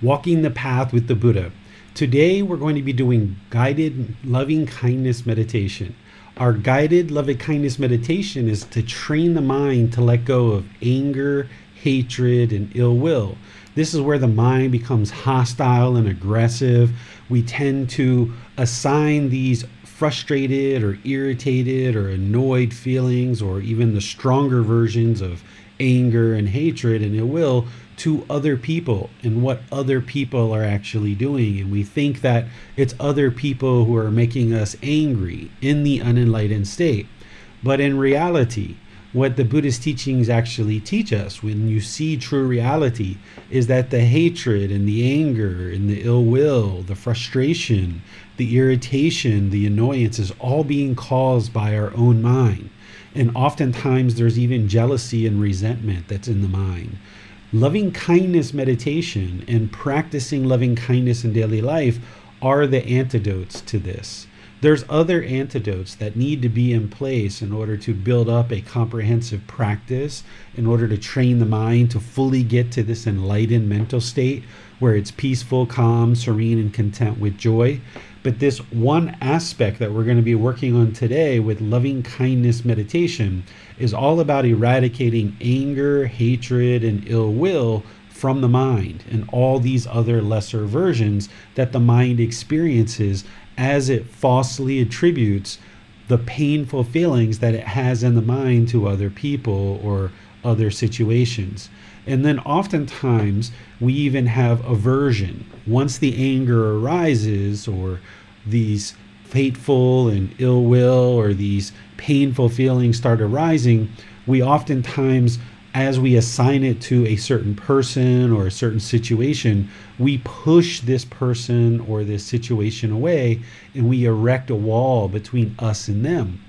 Walking the Path with the Buddha. Today we're going to be doing guided loving kindness meditation. Our guided loving kindness meditation is to train the mind to let go of anger, hatred, and ill will. This is where the mind becomes hostile and aggressive. We tend to assign these frustrated or irritated or annoyed feelings, or even the stronger versions of anger and hatred and ill will to other people and what other people are actually doing. And we think that it's other people who are making us angry in the unenlightened state. But in reality, what the Buddhist teachings actually teach us when you see true reality is that the hatred and the anger and the ill will, the frustration, the irritation, the annoyance is all being caused by our own mind. And oftentimes there's even jealousy and resentment that's in the mind. Loving kindness meditation and practicing loving kindness in daily life are the antidotes to this. There's other antidotes that need to be in place in order to build up a comprehensive practice, in order to train the mind to fully get to this enlightened mental state where it's peaceful, calm, serene, and content with joy. But this one aspect that we're going to be working on today with loving kindness meditation is all about eradicating anger, hatred, and ill will from the mind and all these other lesser versions that the mind experiences as it falsely attributes the painful feelings that it has in the mind to other people or other situations. And then oftentimes we even have aversion. Once the anger arises or these fateful and ill will or these painful feelings start arising, we oftentimes, as we assign it to a certain person or a certain situation, we push this person or this situation away and we erect a wall between us and them.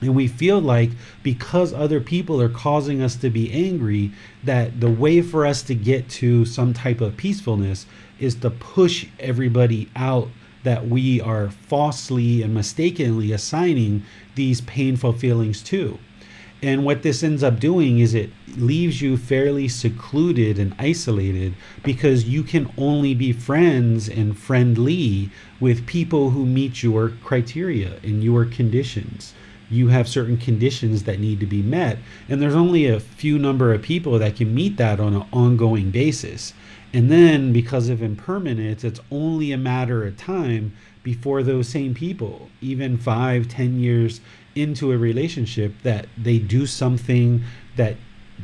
And we feel like because other people are causing us to be angry, that the way for us to get to some type of peacefulness is to push everybody out that we are falsely and mistakenly assigning these painful feelings to. And what this ends up doing is it leaves you fairly secluded and isolated because you can only be friends and friendly with people who meet your criteria and your conditions. You have certain conditions that need to be met, and there's only a few number of people that can meet that on an ongoing basis. And then, because of impermanence, it's only a matter of time before those same people, even five, ten years into a relationship, that they do something that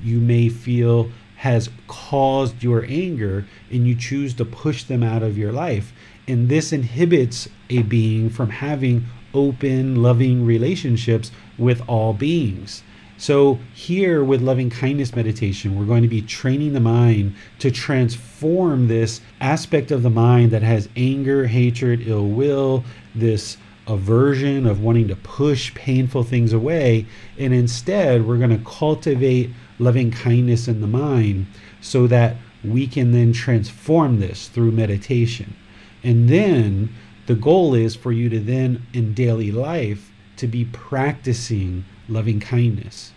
you may feel has caused your anger and you choose to push them out of your life. And this inhibits a being from having open, loving relationships with all beings. So, here with loving kindness meditation, we're going to be training the mind to transform this aspect of the mind that has anger, hatred, ill will, this aversion of wanting to push painful things away. And instead, we're going to cultivate loving kindness in the mind so that we can then transform this through meditation. And then the goal is for you to then, in daily life, to be practicing loving kindness.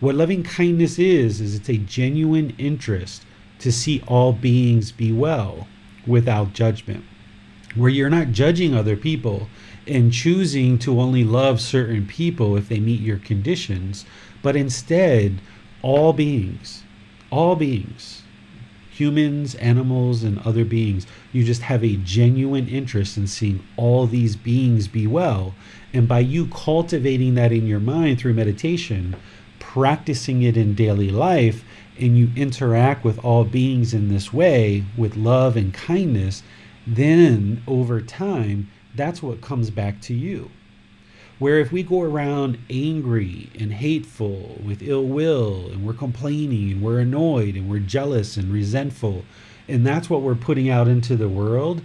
What loving kindness is, is it's a genuine interest to see all beings be well without judgment, where you're not judging other people and choosing to only love certain people if they meet your conditions, but instead, all beings, all beings, humans, animals, and other beings. You just have a genuine interest in seeing all these beings be well. And by you cultivating that in your mind through meditation, practicing it in daily life, and you interact with all beings in this way with love and kindness, then over time, that's what comes back to you. Where if we go around angry and hateful with ill will and we're complaining and we're annoyed and we're jealous and resentful, and that's what we're putting out into the world,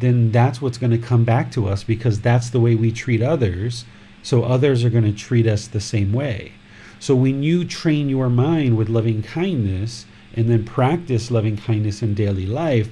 then that's what's going to come back to us because that's the way we treat others. So others are going to treat us the same way. So when you train your mind with loving kindness and then practice loving kindness in daily life,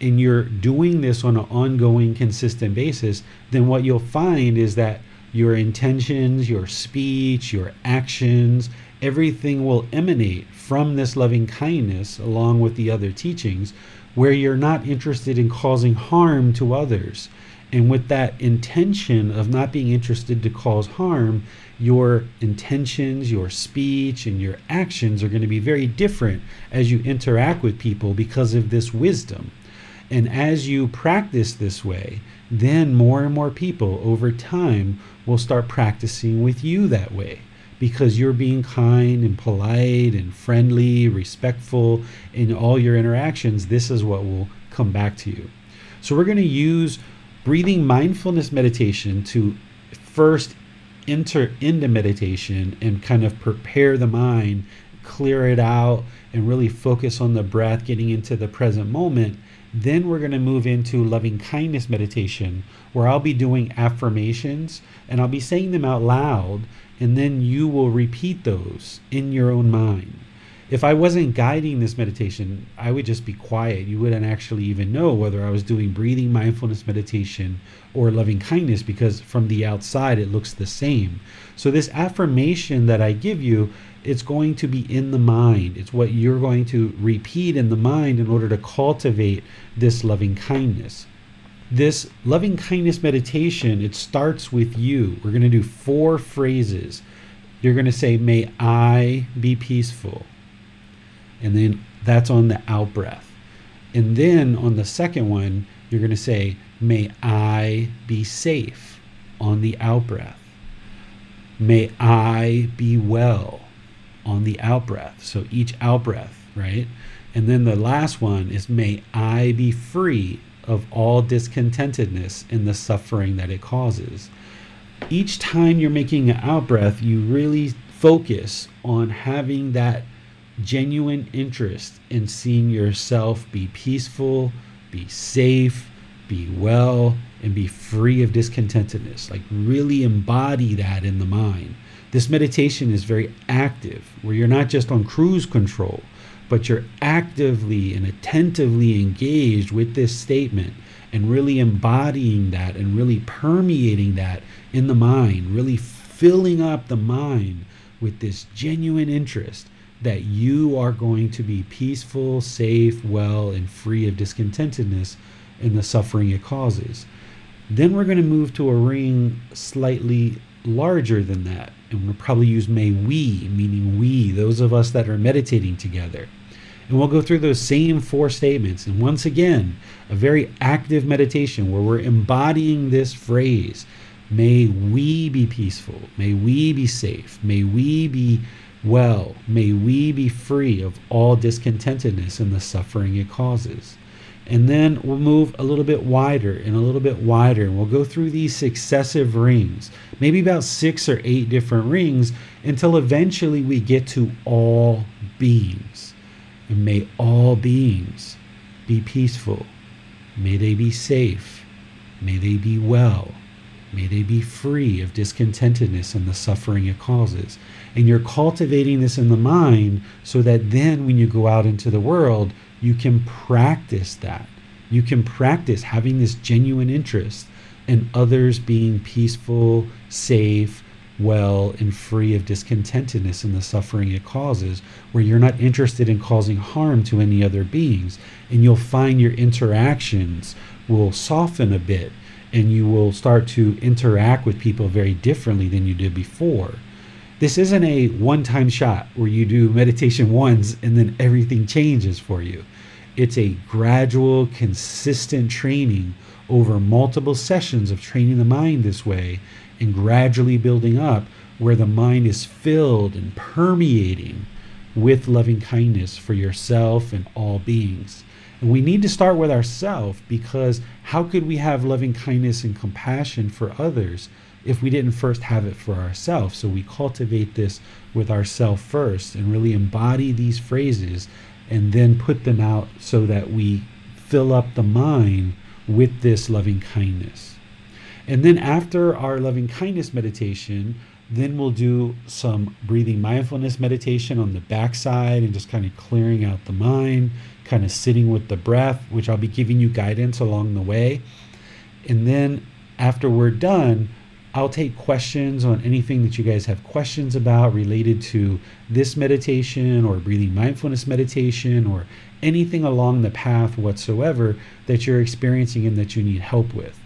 and you're doing this on an ongoing, consistent basis, then what you'll find is that your intentions, your speech, your actions, everything will emanate from this loving kindness along with the other teachings where you're not interested in causing harm to others. And with that intention of not being interested to cause harm, your intentions, your speech, and your actions are going to be very different as you interact with people because of this wisdom. And as you practice this way, then more and more people over time will start practicing with you that way because you're being kind and polite and friendly, respectful in all your interactions. This is what will come back to you. So, we're going to use breathing mindfulness meditation to first enter into meditation and kind of prepare the mind, clear it out, and really focus on the breath, getting into the present moment then we're going to move into loving kindness meditation, where I'll be doing affirmations and I'll be saying them out loud, and then you will repeat those in your own mind. If I wasn't guiding this meditation, I would just be quiet. You wouldn't actually even know whether I was doing breathing mindfulness meditation or loving kindness because from the outside it looks the same. So, this affirmation that I give you it's going to be in the mind. It's what you're going to repeat in the mind in order to cultivate this loving kindness. This loving kindness meditation, it starts with you. We're going to do four phrases. You're going to say, May I be peaceful. And then that's on the out breath. And then on the second one, you're going to say, May I be safe on the out breath. May I be well on the out breath. So each out breath, right? And then the last one is, May I be free of all discontentedness in the suffering that it causes. Each time you're making an out breath, you really focus on having that genuine interest in seeing yourself be peaceful, be safe, be well, and be free of discontentedness. Like, really embody that in the mind. This meditation is very active, where you're not just on cruise control, but you're actively and attentively engaged with this statement and really embodying that and really permeating that in the mind, really filling up the mind with this genuine interest that you are going to be peaceful, safe, well, and free of discontentedness and the suffering it causes. Then we're going to move to a ring slightly larger than that and we'll probably use may we, meaning we, those of us that are meditating together. And we'll go through those same four statements. And once again, a very active meditation where we're embodying this phrase May we be peaceful. May we be safe. May we be well. May we be free of all discontentedness and the suffering it causes and then we'll move a little bit wider and a little bit wider and we'll go through these successive rings maybe about six or eight different rings until eventually we get to all beings. And may all beings be peaceful. May they be safe. May they be well. May they be free of discontentedness and the suffering it causes. And you're cultivating this in the mind so that then when you go out into the world you can practice that. You can practice having this genuine interest in others being peaceful, safe, well, and free of discontentedness and the suffering it causes, where you're not interested in causing harm to any other beings. And you'll find your interactions will soften a bit and you will start to interact with people very differently than you did before. This isn't a one time shot where you do meditation once and then everything changes for you It's a gradual, consistent training over multiple sessions of training the mind this way and gradually building up where the mind is filled and permeating with loving kindness for yourself and all beings. And we need to start with ourselves because how could we have loving kindness and compassion for others if we didn't first have it for ourselves? So we cultivate this with ourselves first and really embody these phrases and then put them out so that we fill up the mind with this loving kindness. And then after our loving kindness meditation, then we'll do some breathing mindfulness meditation on the backside and just kind of clearing out the mind, kind of sitting with the breath, which I'll be giving you guidance along the way. And then after we're done, I'll take questions on anything that you guys have questions about related to this meditation or breathing mindfulness meditation or anything along the path whatsoever that you're experiencing and that you need help with.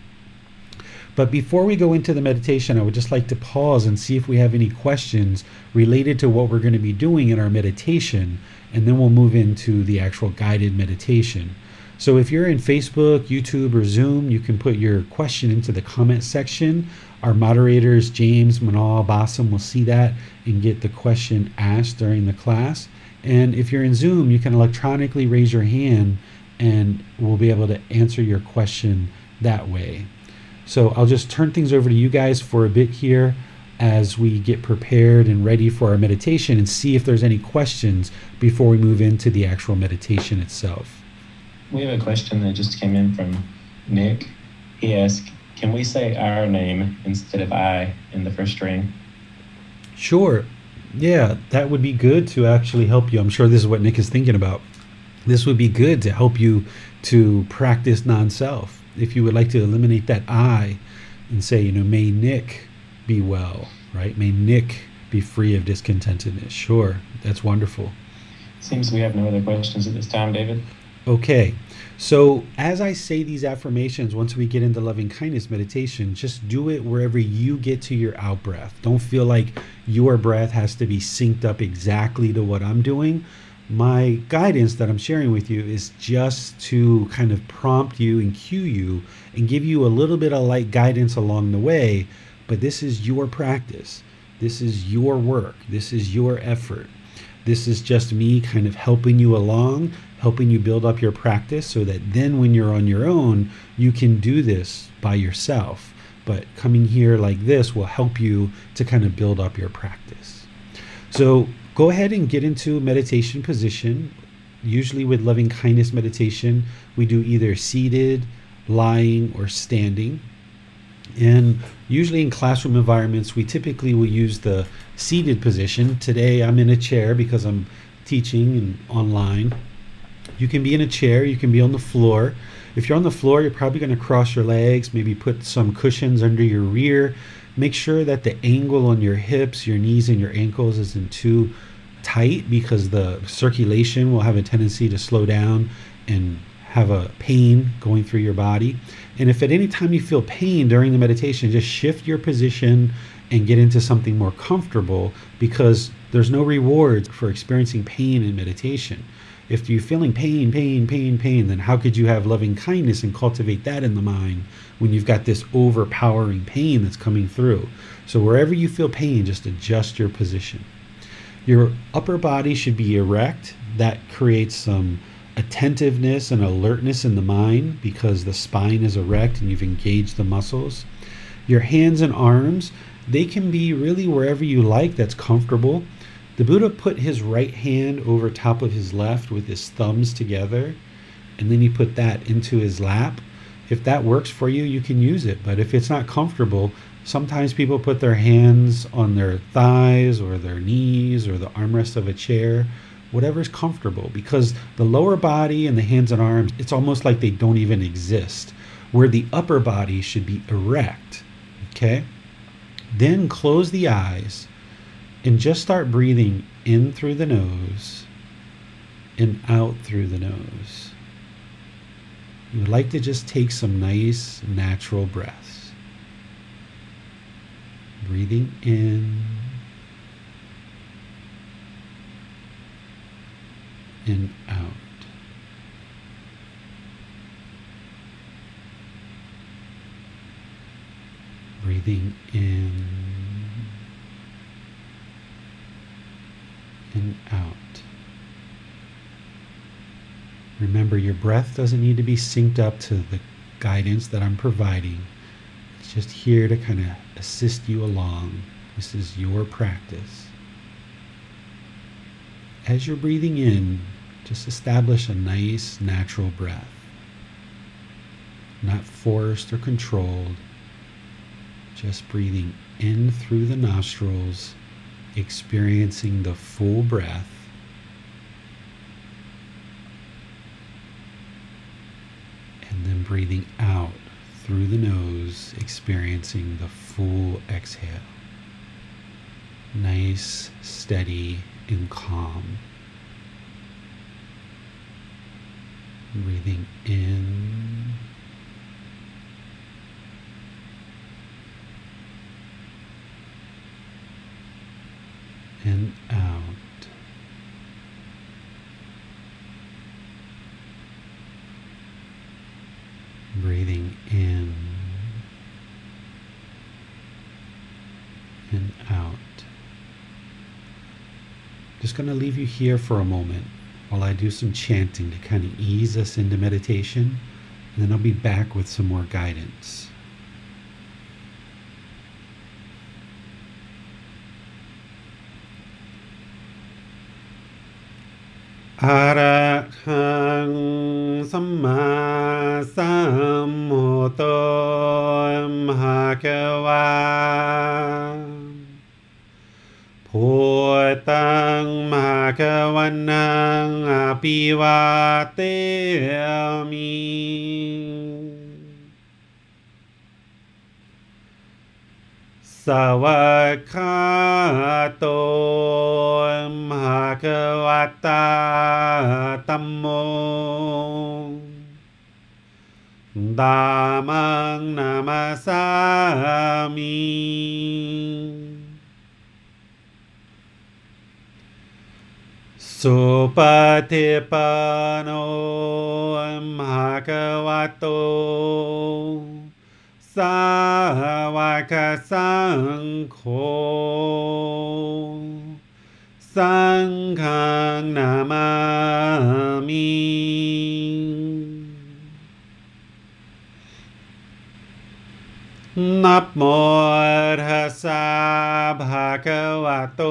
But before we go into the meditation, I would just like to pause and see if we have any questions related to what we're going to be doing in our meditation, and then we'll move into the actual guided meditation. So if you're in Facebook, YouTube, or Zoom, you can put your question into the comment section. Our moderators, James, Manal, Bassam, will see that and get the question asked during the class. And if you're in Zoom, you can electronically raise your hand and we'll be able to answer your question that way. So I'll just turn things over to you guys for a bit here as we get prepared and ready for our meditation and see if there's any questions before we move into the actual meditation itself. We have a question that just came in from Nick. He asked, Can we say our name instead of I in the first string? Sure. Yeah, that would be good to actually help you. I'm sure this is what Nick is thinking about. This would be good to help you to practice non self if you would like to eliminate that I and say, you know, may Nick be well, right? May Nick be free of discontentedness. Sure, that's wonderful. Seems we have no other questions at this time, David. Okay. So, as I say these affirmations, once we get into loving kindness meditation, just do it wherever you get to your out breath. Don't feel like your breath has to be synced up exactly to what I'm doing my guidance that I'm sharing with you is just to kind of prompt you and cue you and give you a little bit of light guidance along the way. But this is your practice. This is your work. This is your effort. This is just me kind of helping you along, helping you build up your practice so that then when you're on your own, you can do this by yourself. But coming here like this will help you to kind of build up your practice. So go ahead and get into meditation position. Usually, with loving kindness meditation, we do either seated, lying, or standing. And usually in classroom environments, we typically will use the seated position. Today, I'm in a chair because I'm teaching and online. You can be in a chair, you can be on the floor. If you're on the floor, you're probably going to cross your legs, maybe put some cushions under your rear. Make sure that the angle on your hips, your knees, and your ankles isn't too tight because the circulation will have a tendency to slow down and have a pain going through your body. And if at any time you feel pain during the meditation, just shift your position and get into something more comfortable because there's no reward for experiencing pain in meditation. If you're feeling pain, pain, pain, pain, then how could you have loving kindness and cultivate that in the mind when you've got this overpowering pain that's coming through? So, wherever you feel pain, just adjust your position. Your upper body should be erect. That creates some attentiveness and alertness in the mind because the spine is erect and you've engaged the muscles. Your hands and arms, they can be really wherever you like that's comfortable. The Buddha put his right hand over top of his left with his thumbs together, and then he put that into his lap. If that works for you, you can use it. But if it's not comfortable, Sometimes people put their hands on their thighs or their knees or the armrest of a chair, whatever's comfortable, because the lower body and the hands and arms, it's almost like they don't even exist, where the upper body should be erect. Okay? Then close the eyes and just start breathing in through the nose and out through the nose. You would like to just take some nice, natural breaths. Breathing in and out. Breathing in. And out. Remember, your breath doesn't need to be synced up to the guidance that I'm providing. It's just here to kind of assist you along. This is your practice. As you're breathing in, just establish a nice natural breath, not forced or controlled. Just breathing in through the nostrils, experiencing the full breath and then breathing out through the nose, experiencing the full exhale. Nice, steady, and calm. Breathing in. And out. breathing in and out. Just going to leave you here for a moment while I do some chanting to kind of ease us into meditation, and then I'll be back with some more guidance. อะระหังสัมมาสัมพุทโธมหาเกวาพุทธังมหาเกวันังอภิวาเตมิสวัคคาโ Bhagavata Tammo Damang Namasami Supatipano Bhagavato. Sawaka sangkong सङ्घं Namami नमोऽर्हसा भगवतो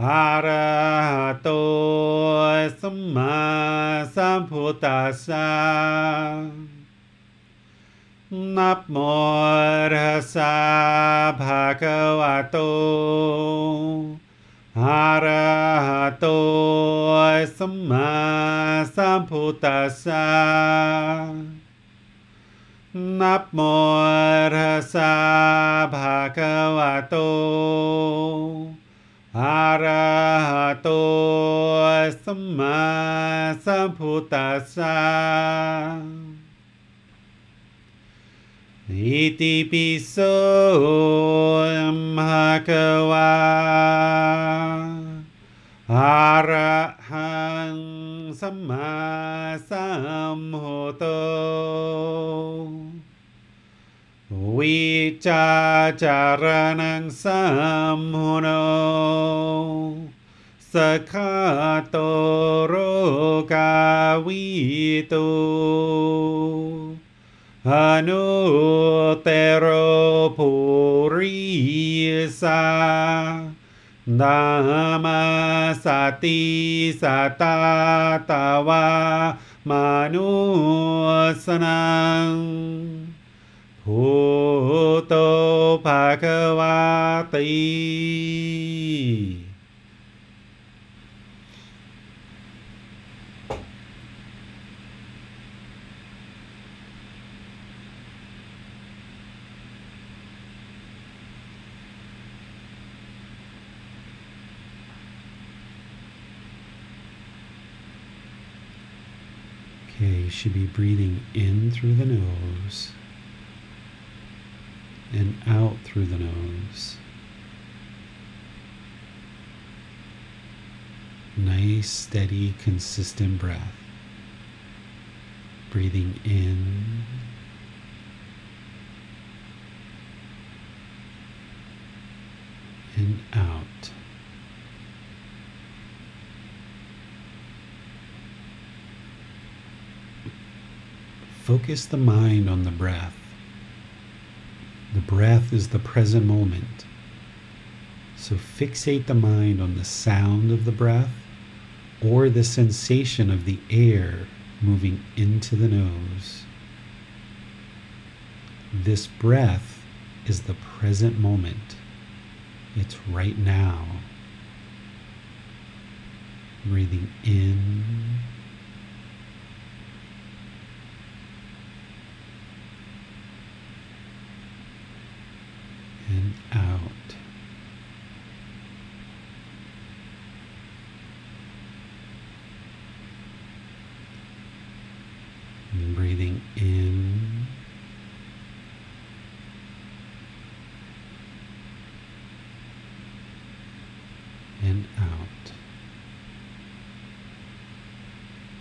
हरहतो स्मा सम्भुतसा नमोर्हसा भगवतो Arahato Samma Sambuddhassa Namo Arhasa Bhagavato Arahato Samma Sambuddhassa อิติปิโสมหะกวาอะระหังสัมมาสัมพุทโธวิจาจารณังสัมหุโนสขาโตโรกาวิโต พนุเตโรภูริสาดามาสติสัตาตาวามนุสนังภูโตภะควะติ Okay, you should be breathing in through the nose and out through the nose. Nice, steady, consistent breath. Breathing in and out. Focus the mind on the breath. The breath is the present moment. So fixate the mind on the sound of the breath or the sensation of the air moving into the nose. This breath is the present moment. It's right now. Breathing in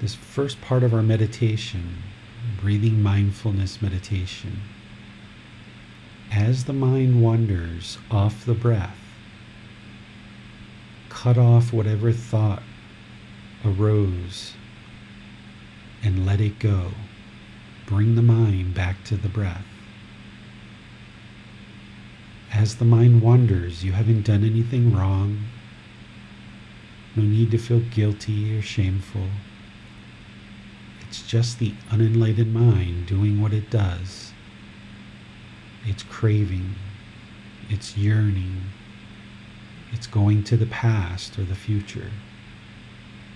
This first part of our meditation, breathing mindfulness meditation, as the mind wanders off the breath, cut off whatever thought arose and let it go. Bring the mind back to the breath. As the mind wanders, you haven't done anything wrong. No need to feel guilty or shameful. Just the unenlightened mind doing what it does. It's craving, it's yearning, it's going to the past or the future,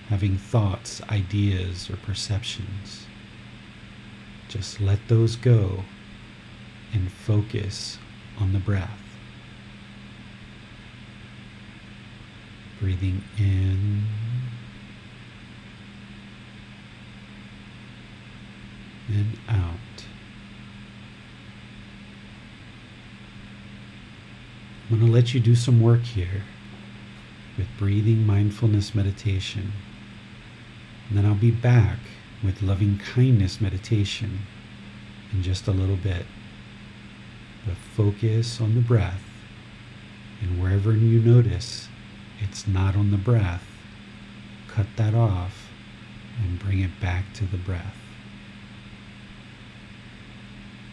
having thoughts, ideas, or perceptions. Just let those go and focus on the breath. Breathing in and out. I'm going to let you do some work here with breathing mindfulness meditation. And then I'll be back with loving kindness meditation in just a little bit. But focus on the breath, and wherever you notice it's not on the breath, cut that off and bring it back to the breath.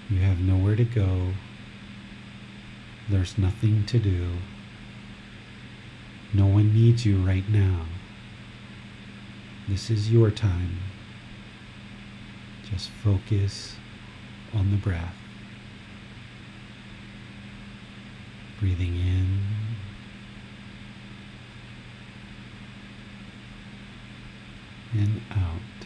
You have nowhere to go. There's nothing to do. No one needs you right now. This is your time. Just focus on the breath. Breathing in and out.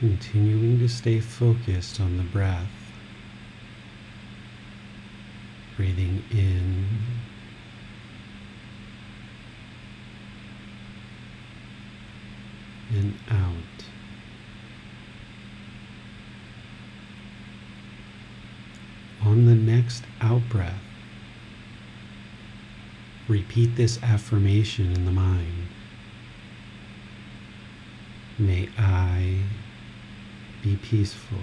Continuing to stay focused on the breath. Breathing in and out. On the next out breath, repeat this affirmation in the mind. May I be peaceful.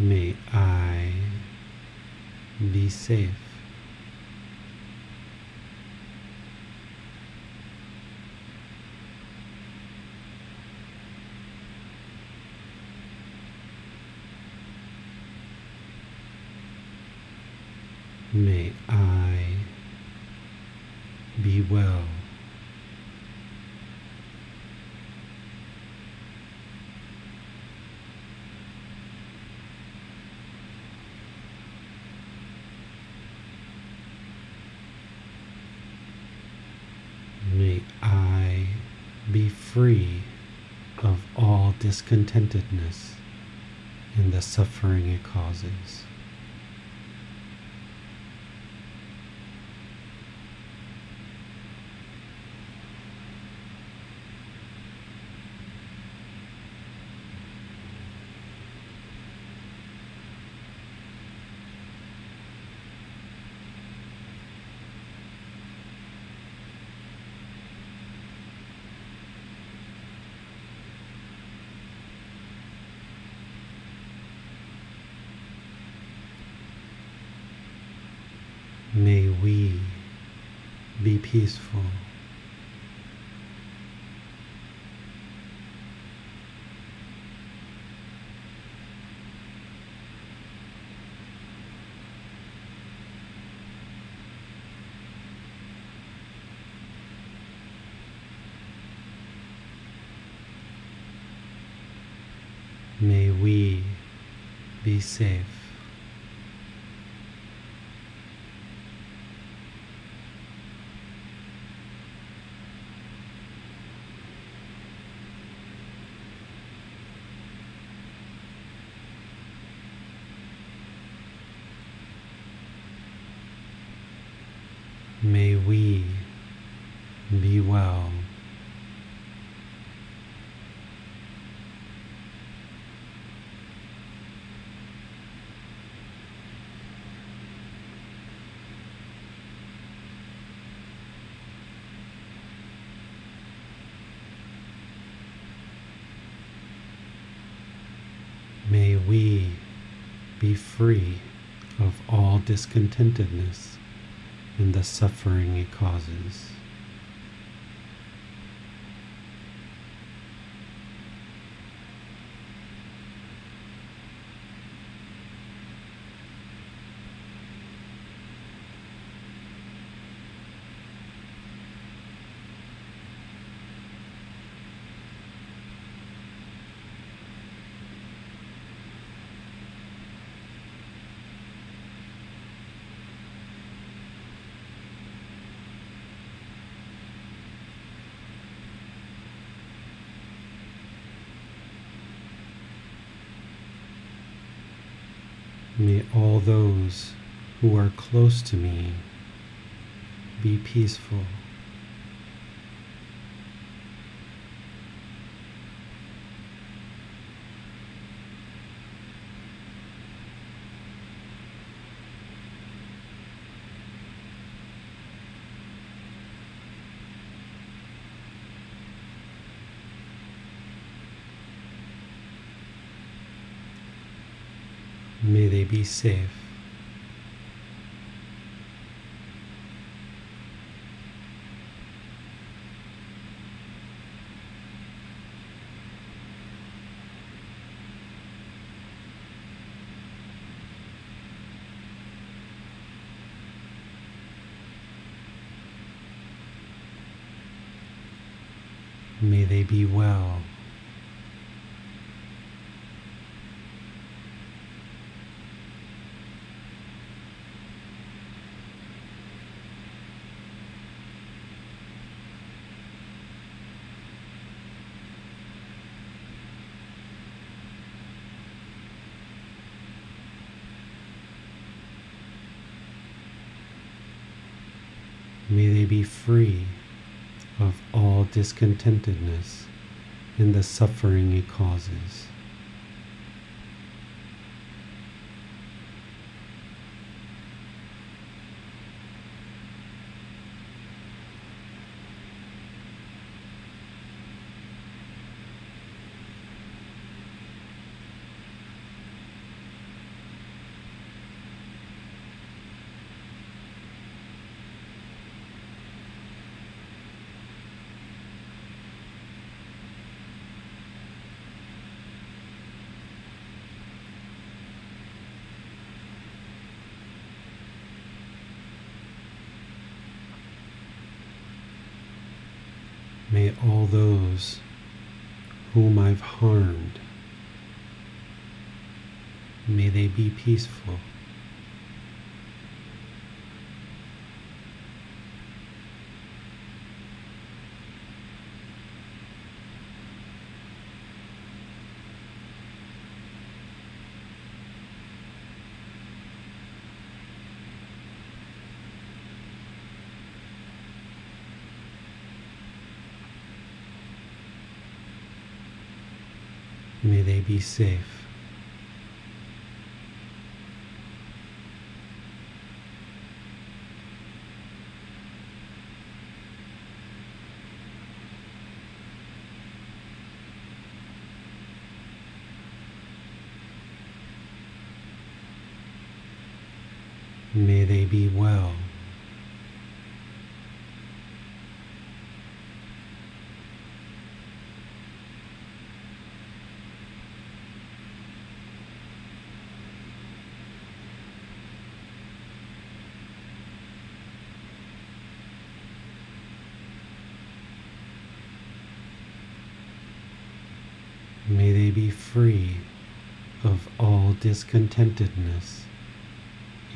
May I be safe. May I be well. May I be free of all discontentedness and the suffering it causes. May we be peaceful. May we be safe. May we be well. May we be free of all discontentedness and the suffering it causes. May all those who are close to me be peaceful. May they be safe. Be well. May they be free of all discontentedness and the suffering it causes. May all those whom I've harmed, may they be peaceful. May be safe. May they be well. May they be free of all discontentedness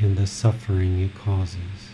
and the suffering it causes.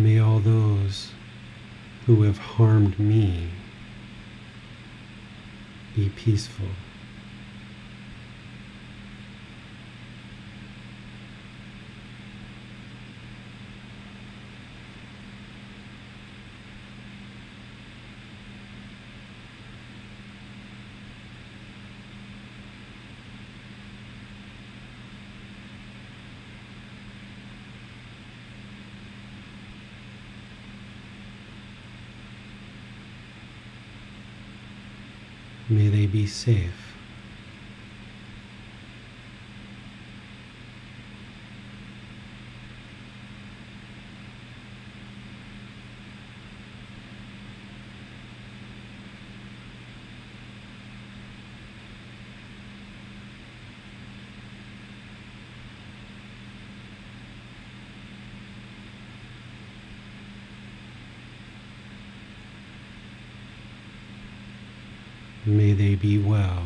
May those who have harmed me be peaceful. May they be safe. May they be well.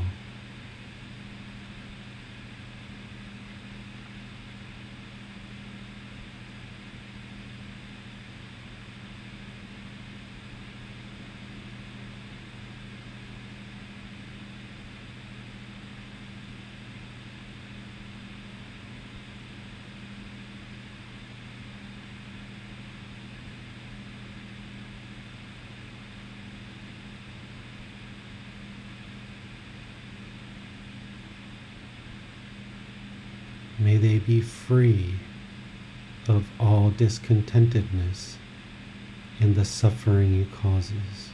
May they be free of all discontentedness and the suffering it causes.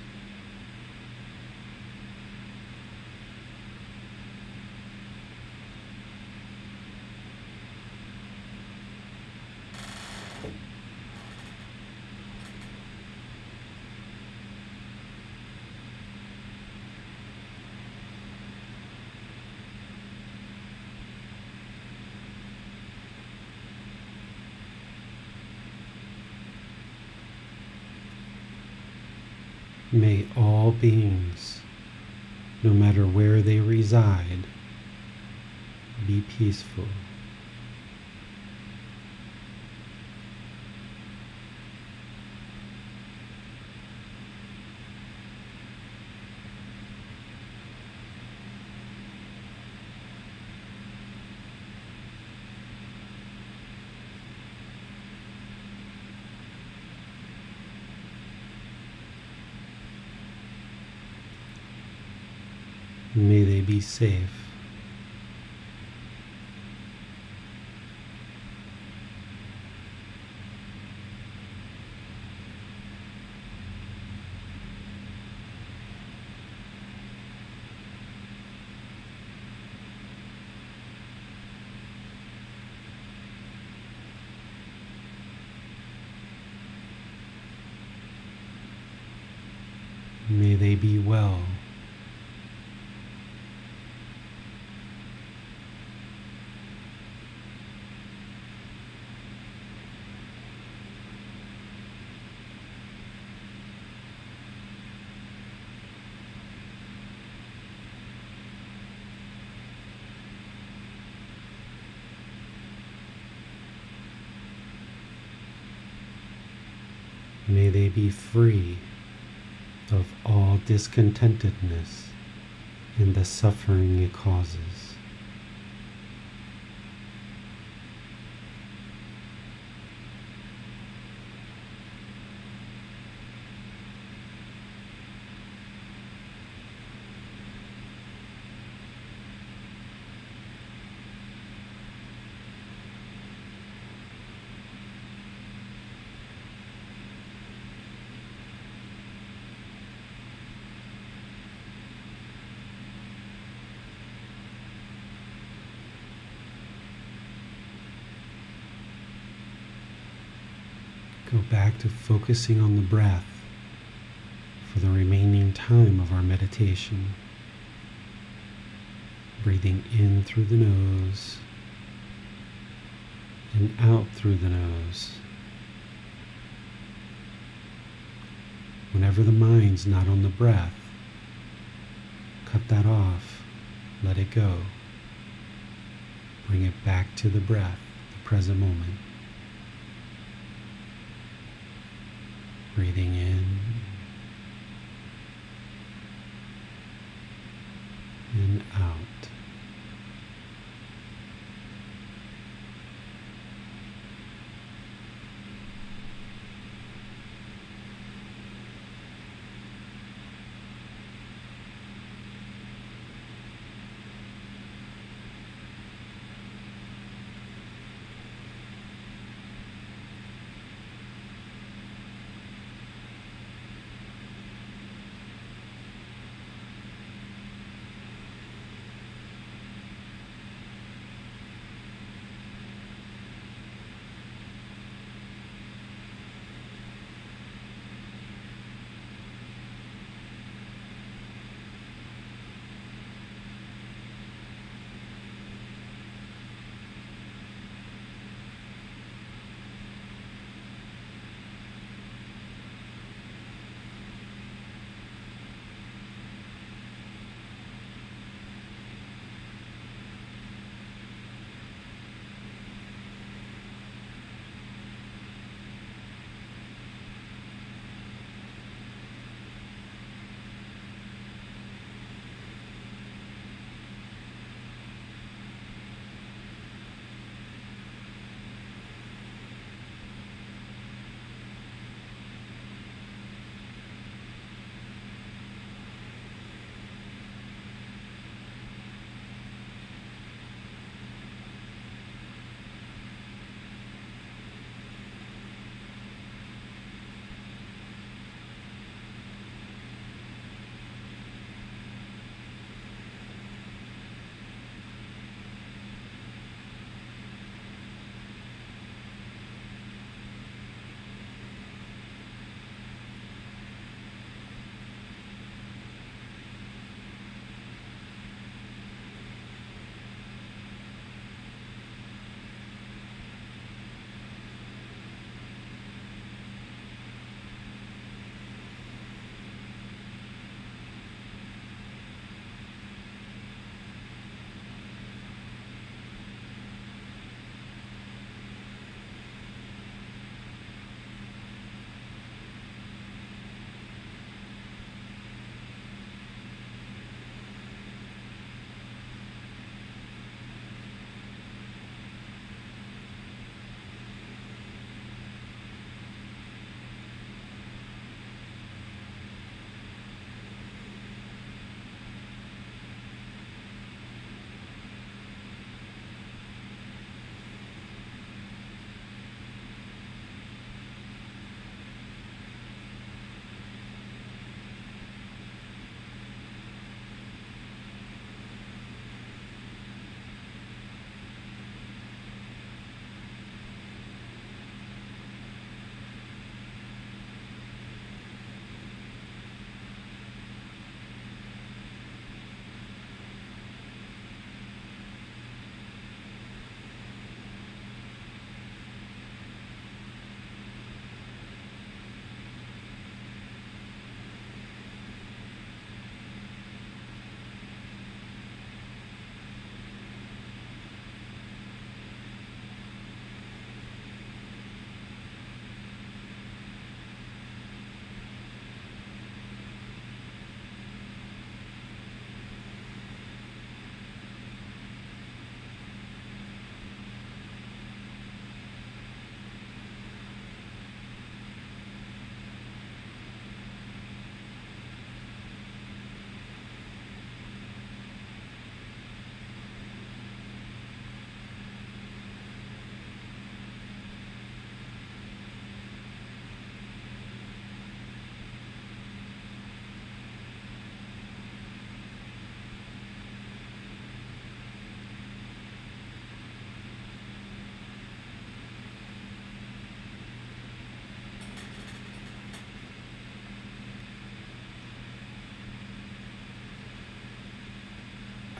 May all beings, no matter where they reside, be peaceful. May they be safe. May they be well. May they be free of all discontentedness and the suffering it causes. To focusing on the breath for the remaining time of our meditation. Breathing in through the nose and out through the nose. Whenever the mind's not on the breath, cut that off, let it go. Bring it back to the breath, the present moment. Breathing in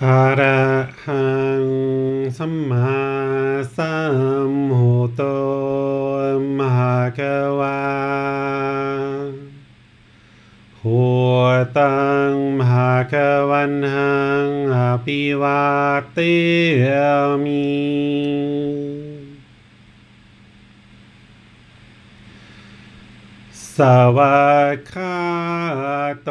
อะระหังสัมมาสัมพุทโธมหะกวาหัวตังมหะกวันหังอภิวาเตมิสวากขาโต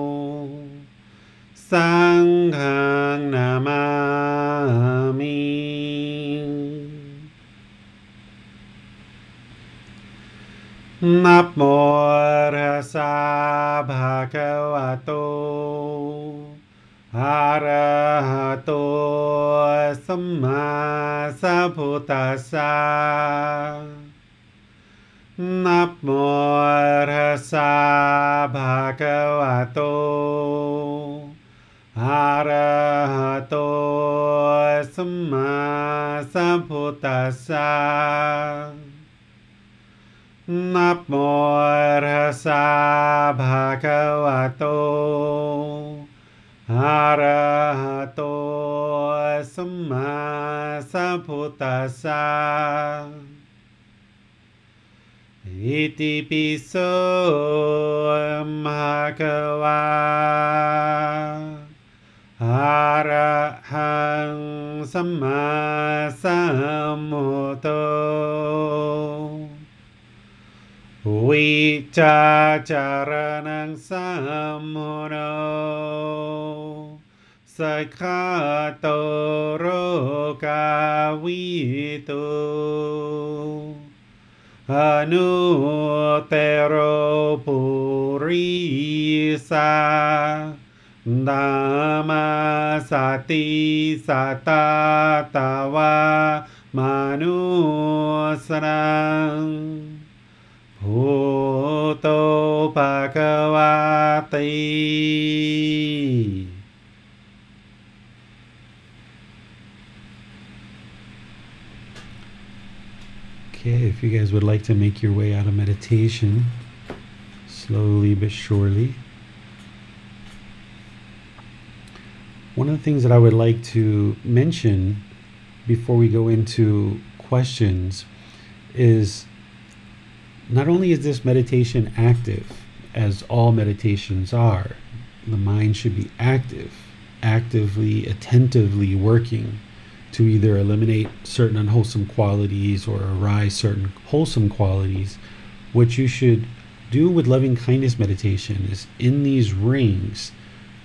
สังฆนามามินับโมรสาภะคะวะโตอะระหะโตสัมมาสัพพุทธัสสะนับโมรสาภะคะวะโต हरहतो स्म सम्भुतसा नमोर्हसा भगवतो हरहतो स्म सम्भुतसा इति पिसो भगवा। อะคะวาระหังสัมมาสัมพุทโธวิจาจารนังสัมโมโนสักขาโตโรกาวิโตอนุเตโรปุริสา दाम सती सता तव मानुस्रा भूतो भगवातै Okay, if you guys would like to make your way out of meditation, slowly but surely. One of the things that I would like to mention before we go into questions is not only is this meditation active, as all meditations are, the mind should be active, actively, attentively working to either eliminate certain unwholesome qualities or arise certain wholesome qualities. What you should do with loving kindness meditation is in these rings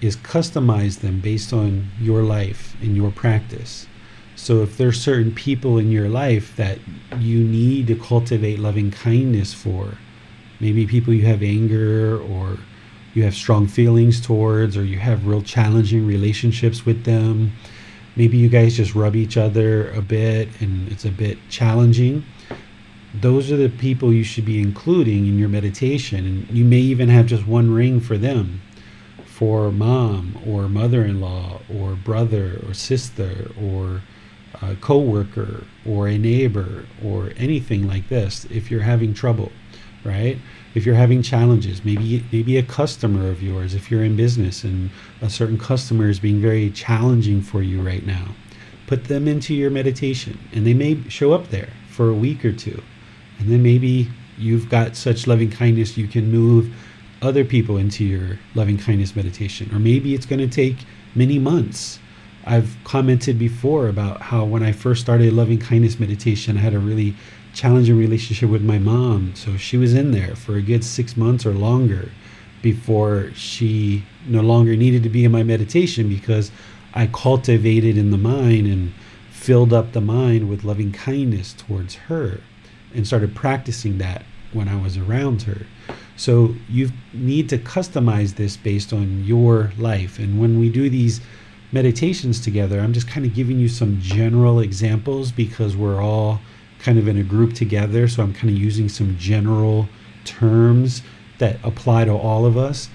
is customize them based on your life and your practice. So if there's certain people in your life that you need to cultivate loving kindness for, maybe people you have anger or you have strong feelings towards or you have real challenging relationships with them, maybe you guys just rub each other a bit and it's a bit challenging those are the people you should be including in your meditation and you may even have just one ring for them for mom or mother-in-law or brother or sister or a co-worker or a neighbor or anything like this if you're having trouble right? If you're having challenges maybe maybe a customer of yours if you're in business and a certain customer is being very challenging for you right now put them into your meditation and they may show up there for a week or two. And then maybe you've got such loving kindness you can move other people into your loving kindness meditation or maybe it's going to take many months I've commented before about how when I first started loving kindness meditation, I had a really challenging relationship with my mom. So she was in there for a good six months or longer before she no longer needed to be in my meditation because I cultivated in the mind and filled up the mind with loving kindness towards her and started practicing that when I was around her. So you need to customize this based on your life. And when we do these meditations together, I'm just kind of giving you some general examples because we're all kind of in a group together. So I'm kind of using some general terms that apply to all of us.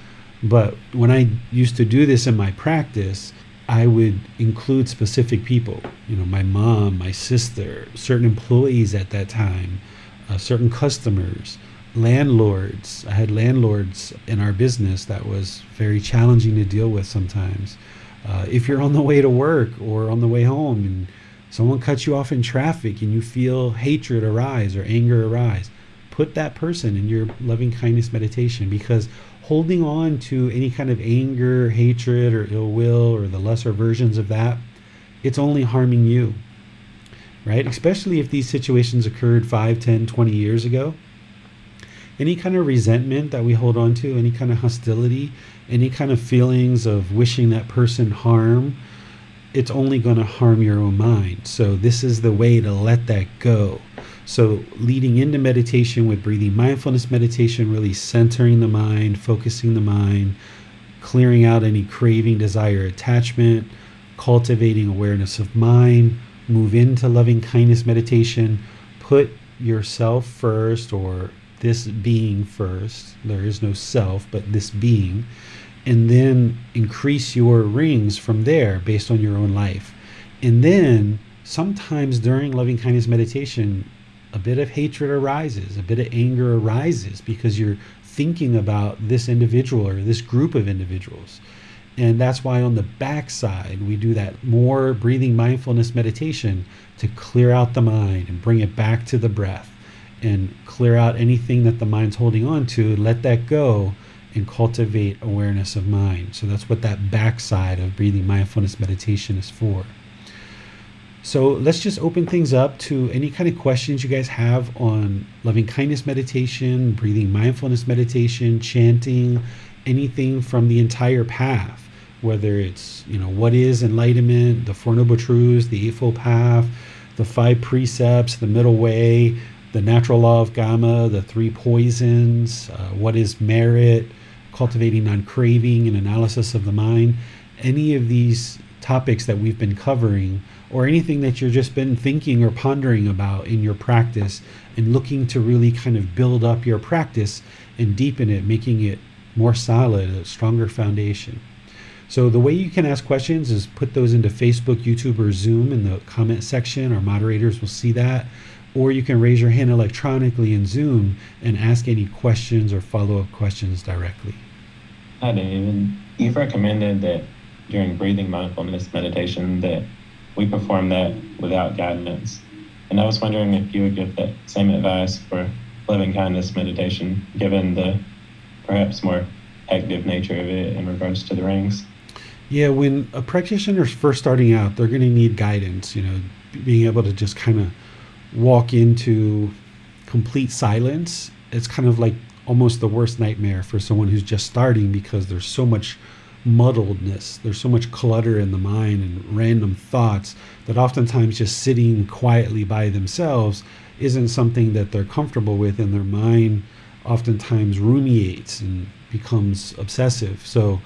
But when I used to do this in my practice, I would include specific people, you know, my mom, my sister, certain employees at that time, uh, certain customers, landlords. I had landlords in our business that was very challenging to deal with sometimes. Uh, if you're on the way to work or on the way home and someone cuts you off in traffic and you feel hatred arise or anger arise, put that person in your loving kindness meditation because holding on to any kind of anger, hatred, or ill will, or the lesser versions of that, it's only harming you, right? Especially if these situations occurred 5, 10, 20 years ago. Any kind of resentment that we hold on to, any kind of hostility, any kind of feelings of wishing that person harm, it's only going to harm your own mind. So, this is the way to let that go. So, leading into meditation with breathing mindfulness meditation, really centering the mind, focusing the mind, clearing out any craving, desire, attachment, cultivating awareness of mind, move into loving kindness meditation, put yourself first or this being first. There is no self, but this being. And then increase your rings from there based on your own life. And then sometimes during loving kindness meditation, a bit of hatred arises, a bit of anger arises because you're thinking about this individual or this group of individuals. And that's why on the backside, we do that more breathing mindfulness meditation to clear out the mind and bring it back to the breath and clear out anything that the mind's holding on to, let that go and cultivate awareness of mind. So that's what that backside of breathing mindfulness meditation is for. So let's just open things up to any kind of questions you guys have on loving kindness meditation, breathing mindfulness meditation, chanting, anything from the entire path, whether it's, you know, what is enlightenment, the Four Noble Truths, the Eightfold Path, the five precepts, the middle way, the natural law of Kamma, the three poisons, uh, what is merit, cultivating non craving, and analysis of the mind. Any of these topics that we've been covering or anything that you've just been thinking or pondering about in your practice and looking to really kind of build up your practice and deepen it, making it more solid, a stronger foundation. So the way you can ask questions is put those into Facebook, YouTube, or Zoom in the comment section. Our moderators will see that. Or you can raise your hand electronically in Zoom and ask any questions or follow-up questions directly. Hi, David. You've recommended that during breathing mindfulness meditation that we perform that without guidance. And I was wondering if you would give that same advice for loving kindness meditation, given the perhaps more active nature of it in regards to the rings. Yeah, when a practitioner is first starting out, they're going to need guidance, you know, being able to just kind of walk into complete silence. It's kind of like almost the worst nightmare for someone who's just starting because there's so much muddledness. There's so much clutter in the mind and random thoughts that oftentimes just sitting quietly by themselves isn't something that they're comfortable with, and their mind oftentimes ruminates and becomes obsessive. So,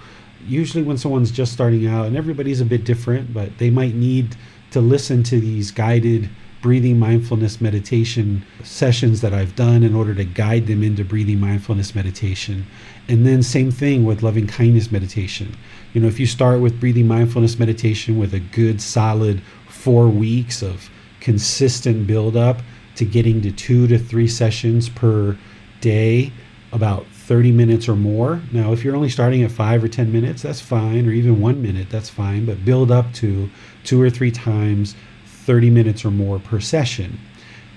usually, when someone's just starting out, and everybody's a bit different, but they might need to listen to these guided breathing mindfulness meditation sessions that I've done in order to guide them into breathing mindfulness meditation. And then, same thing with loving kindness meditation. You know, if you start with breathing mindfulness meditation with a good solid four weeks of consistent build up to getting to two to three sessions per day, about 30 minutes or more. Now, if you're only starting at five or 10 minutes, that's fine, or even one minute, that's fine, but build up to two or three times 30 minutes or more per session.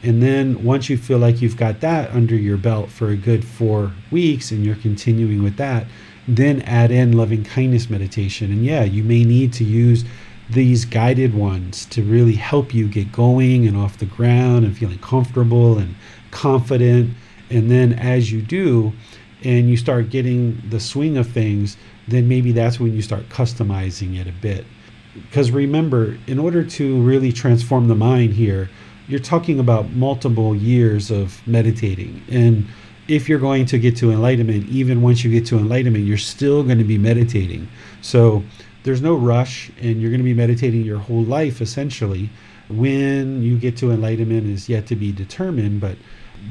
And then once you feel like you've got that under your belt for a good four weeks and you're continuing with that, then add in loving kindness meditation. And yeah, you may need to use these guided ones to really help you get going and off the ground and feeling comfortable and confident. And then as you do, and you start getting the swing of things, then maybe that's when you start customizing it a bit because remember, in order to really transform the mind here, you're talking about multiple years of meditating. And if you're going to get to enlightenment, even once you get to enlightenment, you're still going to be meditating. So there's no rush, and you're going to be meditating your whole life essentially. When you get to enlightenment is yet to be determined, but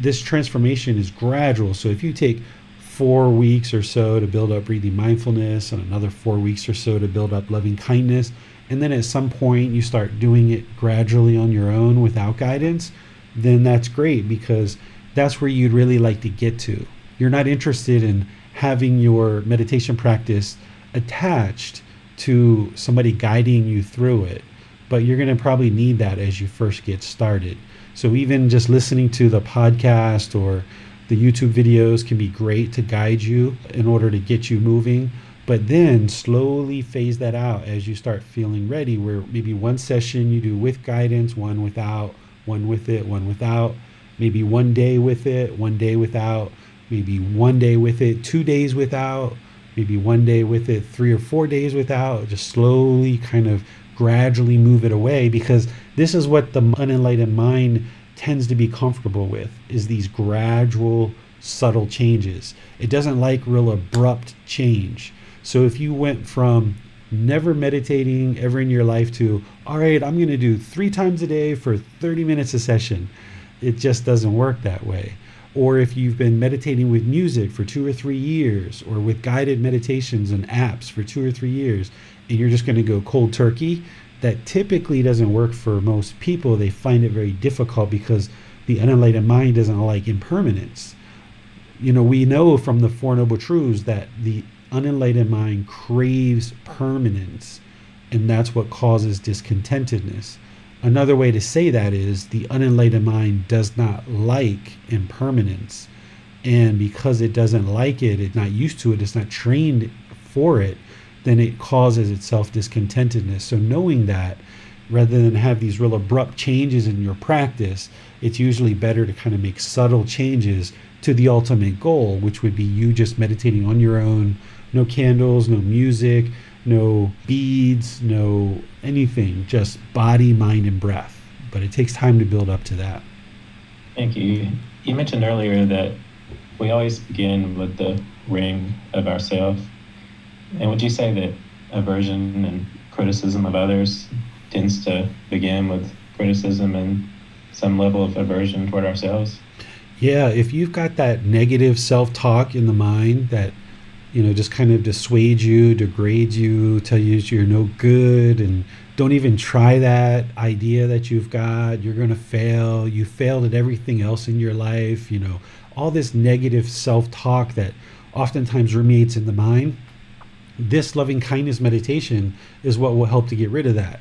this transformation is gradual. So if you take four weeks or so to build up breathing mindfulness and another four weeks or so to build up loving kindness, and then at some point you start doing it gradually on your own without guidance, then that's great because that's where you'd really like to get to. You're not interested in having your meditation practice attached to somebody guiding you through it, but you're going to probably need that as you first get started. So even just listening to the podcast or the YouTube videos can be great to guide you in order to get you moving but then slowly phase that out as you start feeling ready where maybe one session you do with guidance one without one with it one without maybe one day with it one day without maybe one day with it two days without maybe one day with it three or four days without just slowly kind of gradually move it away because this is what the unenlightened mind tends to be comfortable with is these gradual subtle changes. It doesn't like real abrupt change so if you went from never meditating ever in your life to, all right, I'm going to do three times a day for 30 minutes a session, it just doesn't work that way. Or if you've been meditating with music for two or three years, or with guided meditations and apps for two or three years, and you're just going to go cold turkey, that typically doesn't work for most people. They find it very difficult because the unenlightened mind doesn't like impermanence. You know, we know from the Four Noble Truths that the unenlightened mind craves permanence, and that's what causes discontentedness. Another way to say that is the unenlightened mind does not like impermanence. And because it doesn't like it, it's not used to it, it's not trained for it, then it causes itself discontentedness. So, knowing that, rather than have these real abrupt changes in your practice, it's usually better to kind of make subtle changes to the ultimate goal, which would be you just meditating on your own, no candles, no music, no beads, no anything, just body, mind, and breath. But it takes time to build up to that. Thank you. You mentioned earlier that we always begin with the ring of ourselves. And would you say that aversion and criticism of others tends to begin with criticism and some level of aversion toward ourselves? Yeah, if you've got that negative self talk in the mind that you know, just kind of dissuade you, degrade you, tell you you're no good, and don't even try that idea that you've got. You're going to fail. You failed at everything else in your life. You know, all this negative self talk that oftentimes ruminates in the mind. This loving kindness meditation is what will help to get rid of that.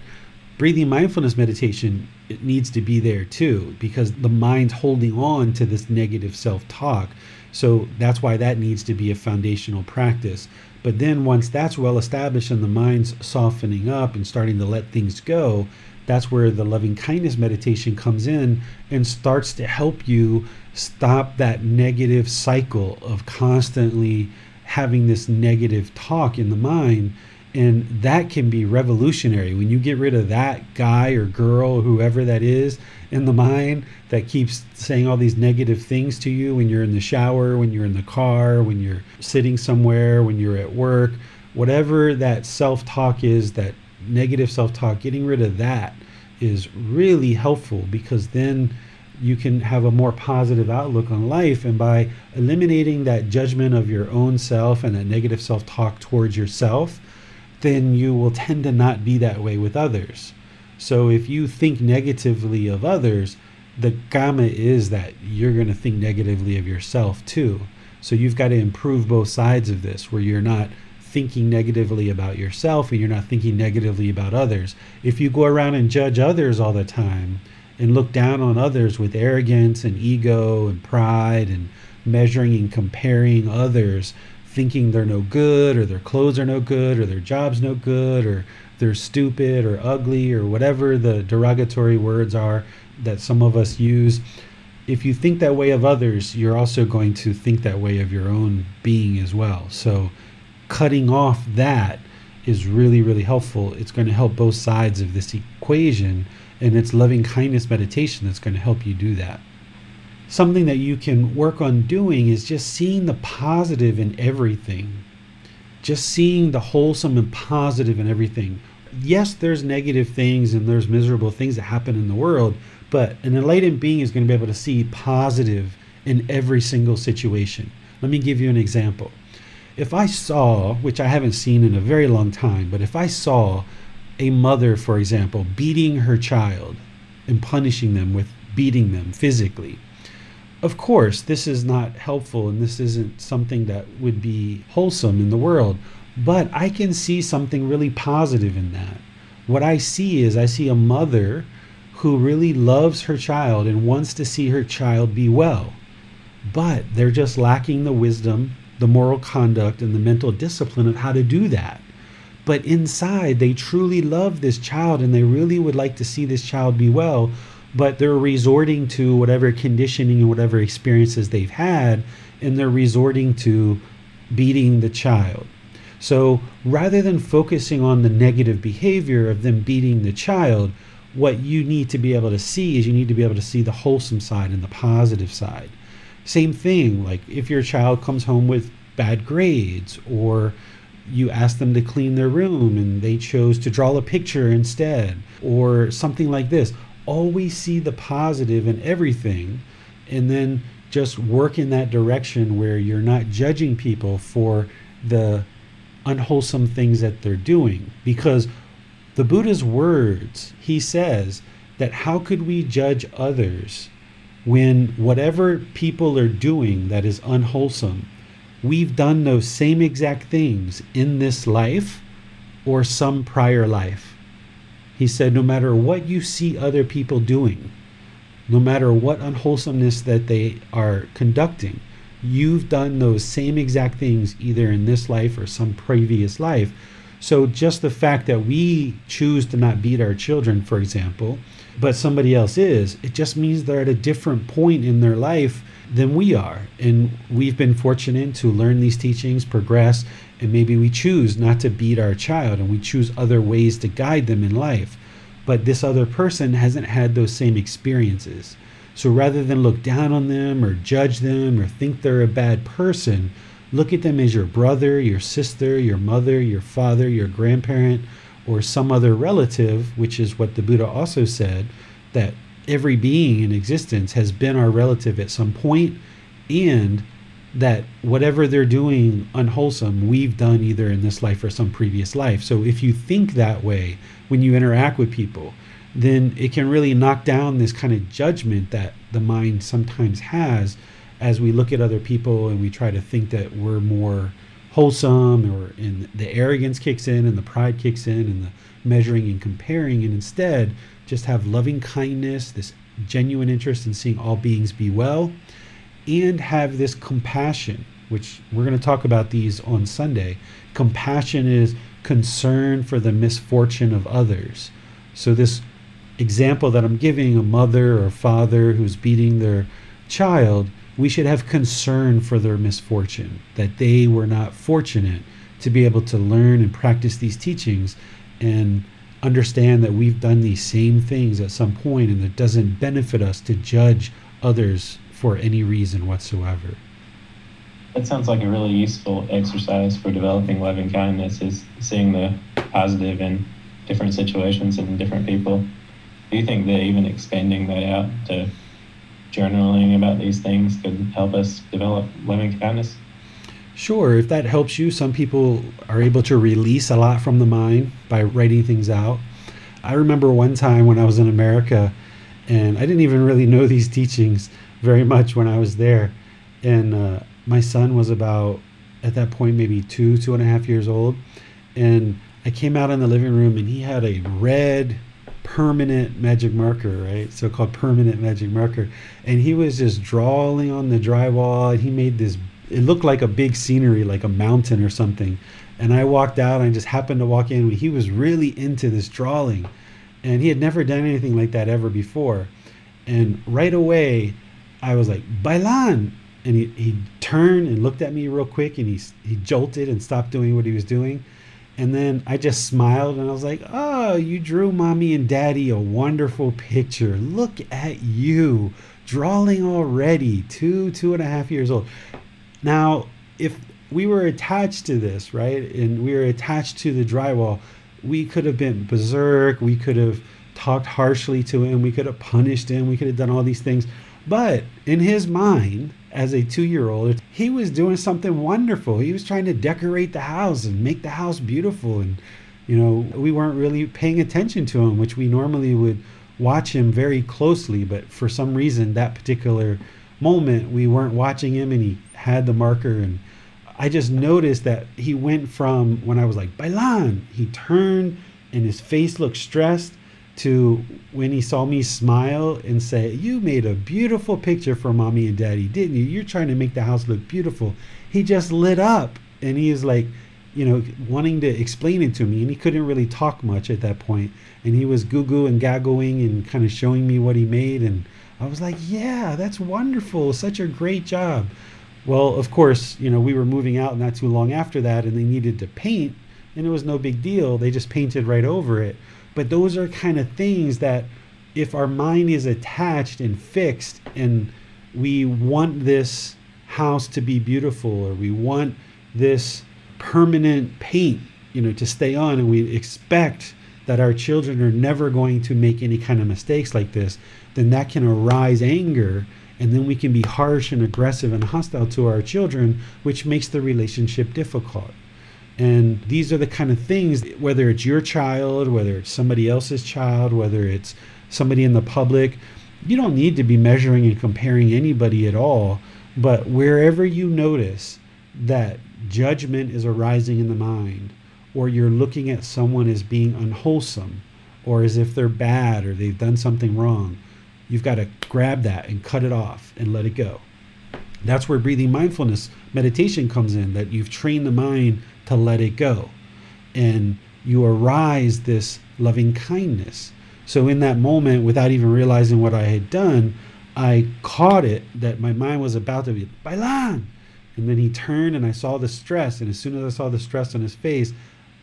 Breathing mindfulness meditation, it needs to be there too, because the mind's holding on to this negative self talk so that's why that needs to be a foundational practice. But then once that's well established and the mind's softening up and starting to let things go, that's where the loving kindness meditation comes in and starts to help you stop that negative cycle of constantly having this negative talk in the mind and that can be revolutionary when you get rid of that guy or girl, whoever that is, in the mind that keeps saying all these negative things to you when you're in the shower, when you're in the car, when you're sitting somewhere, when you're at work, whatever that self talk is, that negative self talk, getting rid of that is really helpful because then you can have a more positive outlook on life. And by eliminating that judgment of your own self and that negative self talk towards yourself, then you will tend to not be that way with others. So if you think negatively of others, the kamma is that you're going to think negatively of yourself too. So you've got to improve both sides of this where you're not thinking negatively about yourself and you're not thinking negatively about others. If you go around and judge others all the time and look down on others with arrogance and ego and pride and measuring and comparing others thinking they're no good or their clothes are no good or their job's no good or they're stupid or ugly or whatever the derogatory words are that some of us use. If you think that way of others, you're also going to think that way of your own being as well. So, cutting off that is really, really helpful. It's going to help both sides of this equation, and it's loving kindness meditation that's going to help you do that something that you can work on doing is just seeing the positive in everything. just seeing the wholesome and positive in everything. Yes, there's negative things and there's miserable things that happen in the world, but an enlightened being is going to be able to see positive in every single situation. Let me give you an example. If I saw, which I haven't seen in a very long time, but if I saw a mother, for example, beating her child and punishing them with beating them physically, of course, this is not helpful and this isn't something that would be wholesome in the world, but I can see something really positive in that. What I see is I see a mother who really loves her child and wants to see her child be well, but they're just lacking the wisdom, the moral conduct, and the mental discipline of how to do that. But inside, they truly love this child and they really would like to see this child be well but they're resorting to whatever conditioning and whatever experiences they've had, and they're resorting to beating the child. So rather than focusing on the negative behavior of them beating the child, what you need to be able to see is you need to be able to see the wholesome side and the positive side. Same thing, like if your child comes home with bad grades or you ask them to clean their room and they chose to draw a picture instead or something like this always see the positive in everything and then just work in that direction where you're not judging people for the unwholesome things that they're doing. Because the buddha's words he says that how could we judge others when whatever people are doing that is unwholesome we've done those same exact things in this life or some prior life he said, no matter what you see other people doing, no matter what unwholesomeness that they are conducting, you've done those same exact things either in this life or some previous life. So just the fact that we choose to not beat our children, for example, but somebody else is, it just means they're at a different point in their life than we are. And we've been fortunate to learn these teachings, progress, and maybe we choose not to beat our child and we choose other ways to guide them in life. But this other person hasn't had those same experiences. So rather than look down on them or judge them or think they're a bad person, look at them as your brother, your sister, your mother, your father, your grandparent, or some other relative, which is what the Buddha also said that every being in existence has been our relative at some point and that whatever they're doing unwholesome, we've done either in this life or some previous life. So if you think that way when you interact with people, then it can really knock down this kind of judgment that the mind sometimes has as we look at other people and we try to think that we're more wholesome or and the arrogance kicks in and the pride kicks in and the measuring and comparing and instead just have loving kindness this genuine interest in seeing all beings be well and have this compassion, which we're going to talk about these on Sunday. Compassion is concern for the misfortune of others. So, this example that I'm giving a mother or father who's beating their child, we should have concern for their misfortune, that they were not fortunate to be able to learn and practice these teachings and understand that we've done these same things at some point and it doesn't benefit us to judge others for any reason whatsoever. That sounds like a really useful exercise for developing loving kindness is seeing the positive in different situations and different people. Do you think that even expanding that out to journaling about these things could help us develop loving kindness? Sure, if that helps you, some people are able to release a lot from the mind by writing things out. I remember one time when I was in America and I didn't even really know these teachings very much when I was there. And uh, my son was about, at that point, maybe two, two and a half years old. And I came out in the living room and he had a red permanent magic marker, right? So called permanent magic marker. And he was just drawing on the drywall. And he made this, it looked like a big scenery, like a mountain or something. And I walked out and I just happened to walk in. He was really into this drawing. And he had never done anything like that ever before. And right away, I was like, Bailan. And he, he turned and looked at me real quick and he, he jolted and stopped doing what he was doing. And then I just smiled and I was like, Oh, you drew mommy and daddy a wonderful picture. Look at you drawing already, two, two and a half years old. Now, if we were attached to this, right? And we were attached to the drywall. We could have been berserk. We could have talked harshly to him. We could have punished him. We could have done all these things. But in his mind, as a two year old, he was doing something wonderful. He was trying to decorate the house and make the house beautiful. And, you know, we weren't really paying attention to him, which we normally would watch him very closely. But for some reason, that particular moment, we weren't watching him and he had the marker. And I just noticed that he went from when I was like, Bailan, he turned and his face looked stressed to when he saw me smile and say, You made a beautiful picture for mommy and daddy, didn't you? You're trying to make the house look beautiful. He just lit up and he was like, you know, wanting to explain it to me. And he couldn't really talk much at that point. And he was goo goo and gaggling and kind of showing me what he made. And I was like, Yeah, that's wonderful. Such a great job. Well, of course, you know, we were moving out not too long after that and they needed to paint. And it was no big deal. They just painted right over it but those are kind of things that if our mind is attached and fixed and we want this house to be beautiful or we want this permanent paint, you know, to stay on and we expect that our children are never going to make any kind of mistakes like this, then that can arise anger and then we can be harsh and aggressive and hostile to our children, which makes the relationship difficult. And these are the kind of things, whether it's your child, whether it's somebody else's child, whether it's somebody in the public, you don't need to be measuring and comparing anybody at all. But wherever you notice that judgment is arising in the mind, or you're looking at someone as being unwholesome, or as if they're bad or they've done something wrong, you've got to grab that and cut it off and let it go. That's where breathing mindfulness meditation comes in, that you've trained the mind to let it go. And you arise this loving kindness. So, in that moment, without even realizing what I had done, I caught it that my mind was about to be, Bailan! And then he turned and I saw the stress. And as soon as I saw the stress on his face,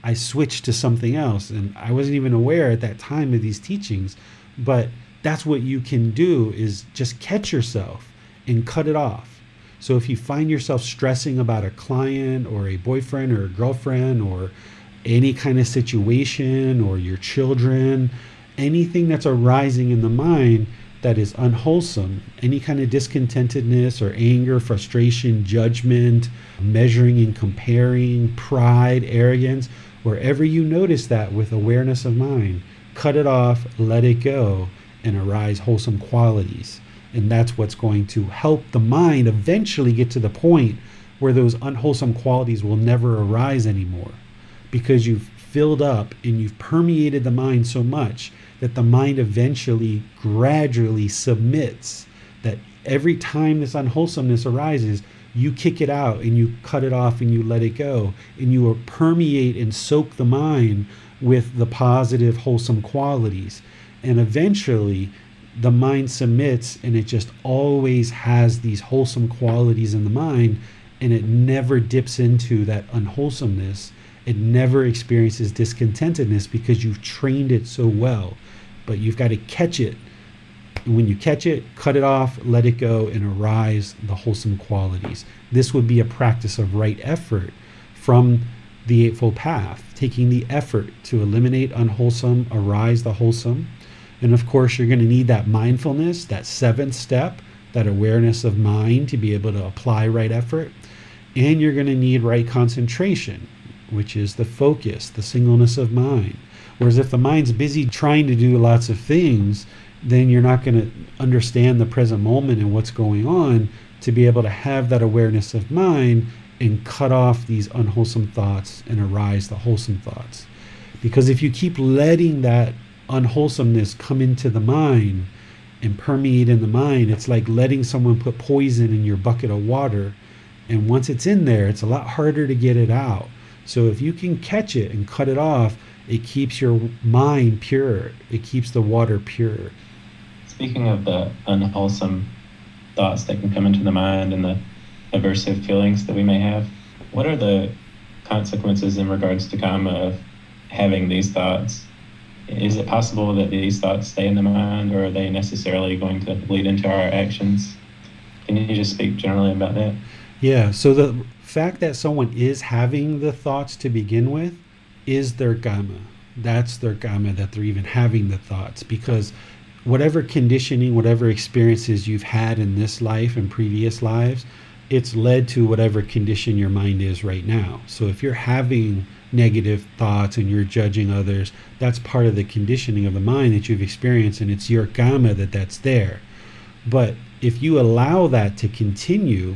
I switched to something else. And I wasn't even aware at that time of these teachings. But that's what you can do is just catch yourself and cut it off so if you find yourself stressing about a client or a boyfriend or a girlfriend or any kind of situation or your children, anything that's arising in the mind that is unwholesome, any kind of discontentedness or anger, frustration, judgment, measuring and comparing, pride, arrogance, wherever you notice that with awareness of mind, cut it off, let it go, and arise wholesome qualities. And that's what's going to help the mind eventually get to the point where those unwholesome qualities will never arise anymore. Because you've filled up and you've permeated the mind so much that the mind eventually gradually submits that every time this unwholesomeness arises you kick it out and you cut it off and you let it go. And you permeate and soak the mind with the positive wholesome qualities. And eventually the mind submits and it just always has these wholesome qualities in the mind and it never dips into that unwholesomeness. It never experiences discontentedness because you've trained it so well. But you've got to catch it. And when you catch it, cut it off, let it go, and arise the wholesome qualities. This would be a practice of right effort from the Eightfold Path, taking the effort to eliminate unwholesome, arise the wholesome and of course, you're going to need that mindfulness, that seventh step, that awareness of mind to be able to apply right effort. And you're going to need right concentration, which is the focus, the singleness of mind. Whereas if the mind's busy trying to do lots of things, then you're not going to understand the present moment and what's going on to be able to have that awareness of mind and cut off these unwholesome thoughts and arise the wholesome thoughts. Because if you keep letting that unwholesomeness come into the mind and permeate in the mind, it's like letting someone put poison in your bucket of water. And once it's in there, it's a lot harder to get it out. So if you can catch it and cut it off, it keeps your mind pure. It keeps the water pure. Speaking of the unwholesome thoughts that can come into the mind and the aversive feelings that we may have, what are the consequences in regards to karma of having these thoughts is it possible that these thoughts stay in the mind or are they necessarily going to lead into our actions? Can you just speak generally about that? Yeah, so the fact that someone is having the thoughts to begin with is their kamma. That's their kamma that they're even having the thoughts because whatever conditioning, whatever experiences you've had in this life and previous lives, it's led to whatever condition your mind is right now. So if you're having negative thoughts and you're judging others, that's part of the conditioning of the mind that you've experienced, and it's your karma that that's there. But if you allow that to continue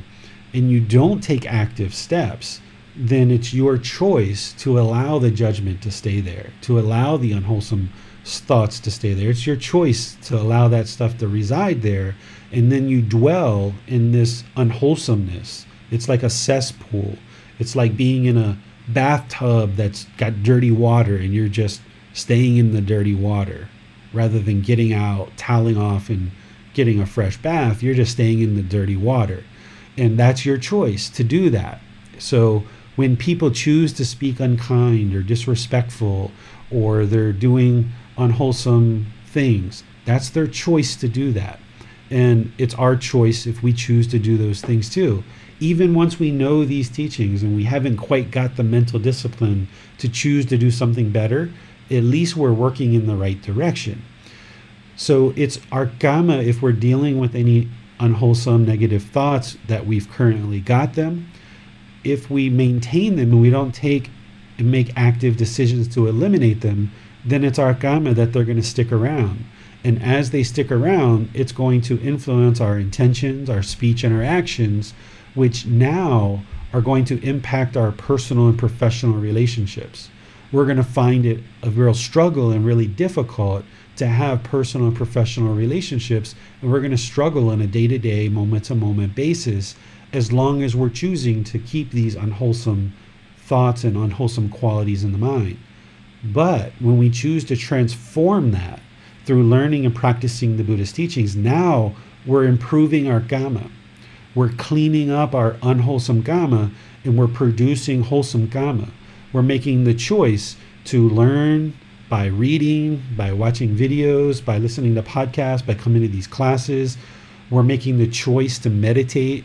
and you don't take active steps, then it's your choice to allow the judgment to stay there, to allow the unwholesome thoughts to stay there. It's your choice to allow that stuff to reside there. And then you dwell in this unwholesomeness. It's like a cesspool. It's like being in a bathtub that's got dirty water and you're just staying in the dirty water rather than getting out, toweling off, and getting a fresh bath. You're just staying in the dirty water. And that's your choice to do that. So when people choose to speak unkind or disrespectful or they're doing unwholesome things, that's their choice to do that. And it's our choice if we choose to do those things too even once we know these teachings and we haven't quite got the mental discipline to choose to do something better, at least we're working in the right direction. So it's our kamma if we're dealing with any unwholesome negative thoughts that we've currently got them. If we maintain them and we don't take and make active decisions to eliminate them, then it's our kamma that they're going to stick around. And as they stick around, it's going to influence our intentions, our speech, and our actions which now are going to impact our personal and professional relationships. We're going to find it a real struggle and really difficult to have personal and professional relationships. And we're going to struggle on a day to day, moment to moment basis as long as we're choosing to keep these unwholesome thoughts and unwholesome qualities in the mind. But when we choose to transform that through learning and practicing the Buddhist teachings, now we're improving our kamma we're cleaning up our unwholesome kamma and we're producing wholesome kamma. We're making the choice to learn by reading, by watching videos, by listening to podcasts, by coming to these classes. We're making the choice to meditate,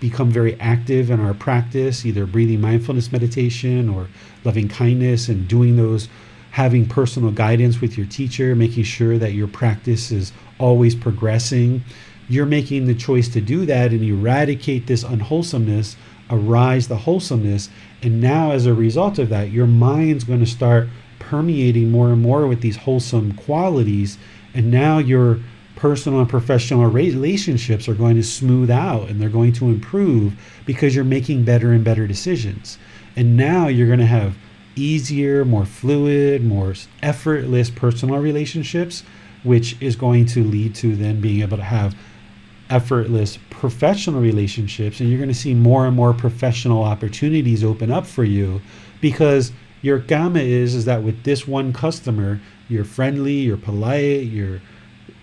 become very active in our practice, either breathing mindfulness meditation or loving kindness and doing those, having personal guidance with your teacher, making sure that your practice is always progressing you're making the choice to do that and eradicate this unwholesomeness, arise the wholesomeness. And now, as a result of that, your mind's going to start permeating more and more with these wholesome qualities. And now your personal and professional relationships are going to smooth out and they're going to improve because you're making better and better decisions. And now you're going to have easier, more fluid, more effortless personal relationships, which is going to lead to then being able to have effortless professional relationships and you're going to see more and more professional opportunities open up for you because your kamma is is that with this one customer you're friendly you're polite you're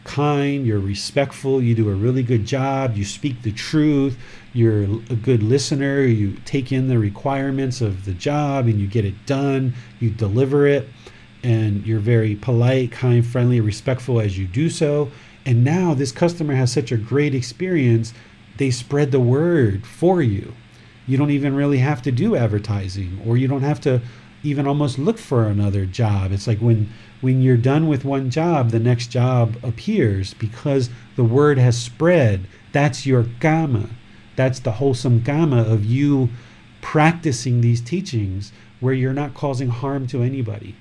kind you're respectful you do a really good job you speak the truth you're a good listener you take in the requirements of the job and you get it done you deliver it and you're very polite kind friendly respectful as you do so and now this customer has such a great experience, they spread the word for you. You don't even really have to do advertising or you don't have to even almost look for another job. It's like when when you're done with one job, the next job appears because the word has spread. That's your kamma. That's the wholesome kamma of you practicing these teachings where you're not causing harm to anybody.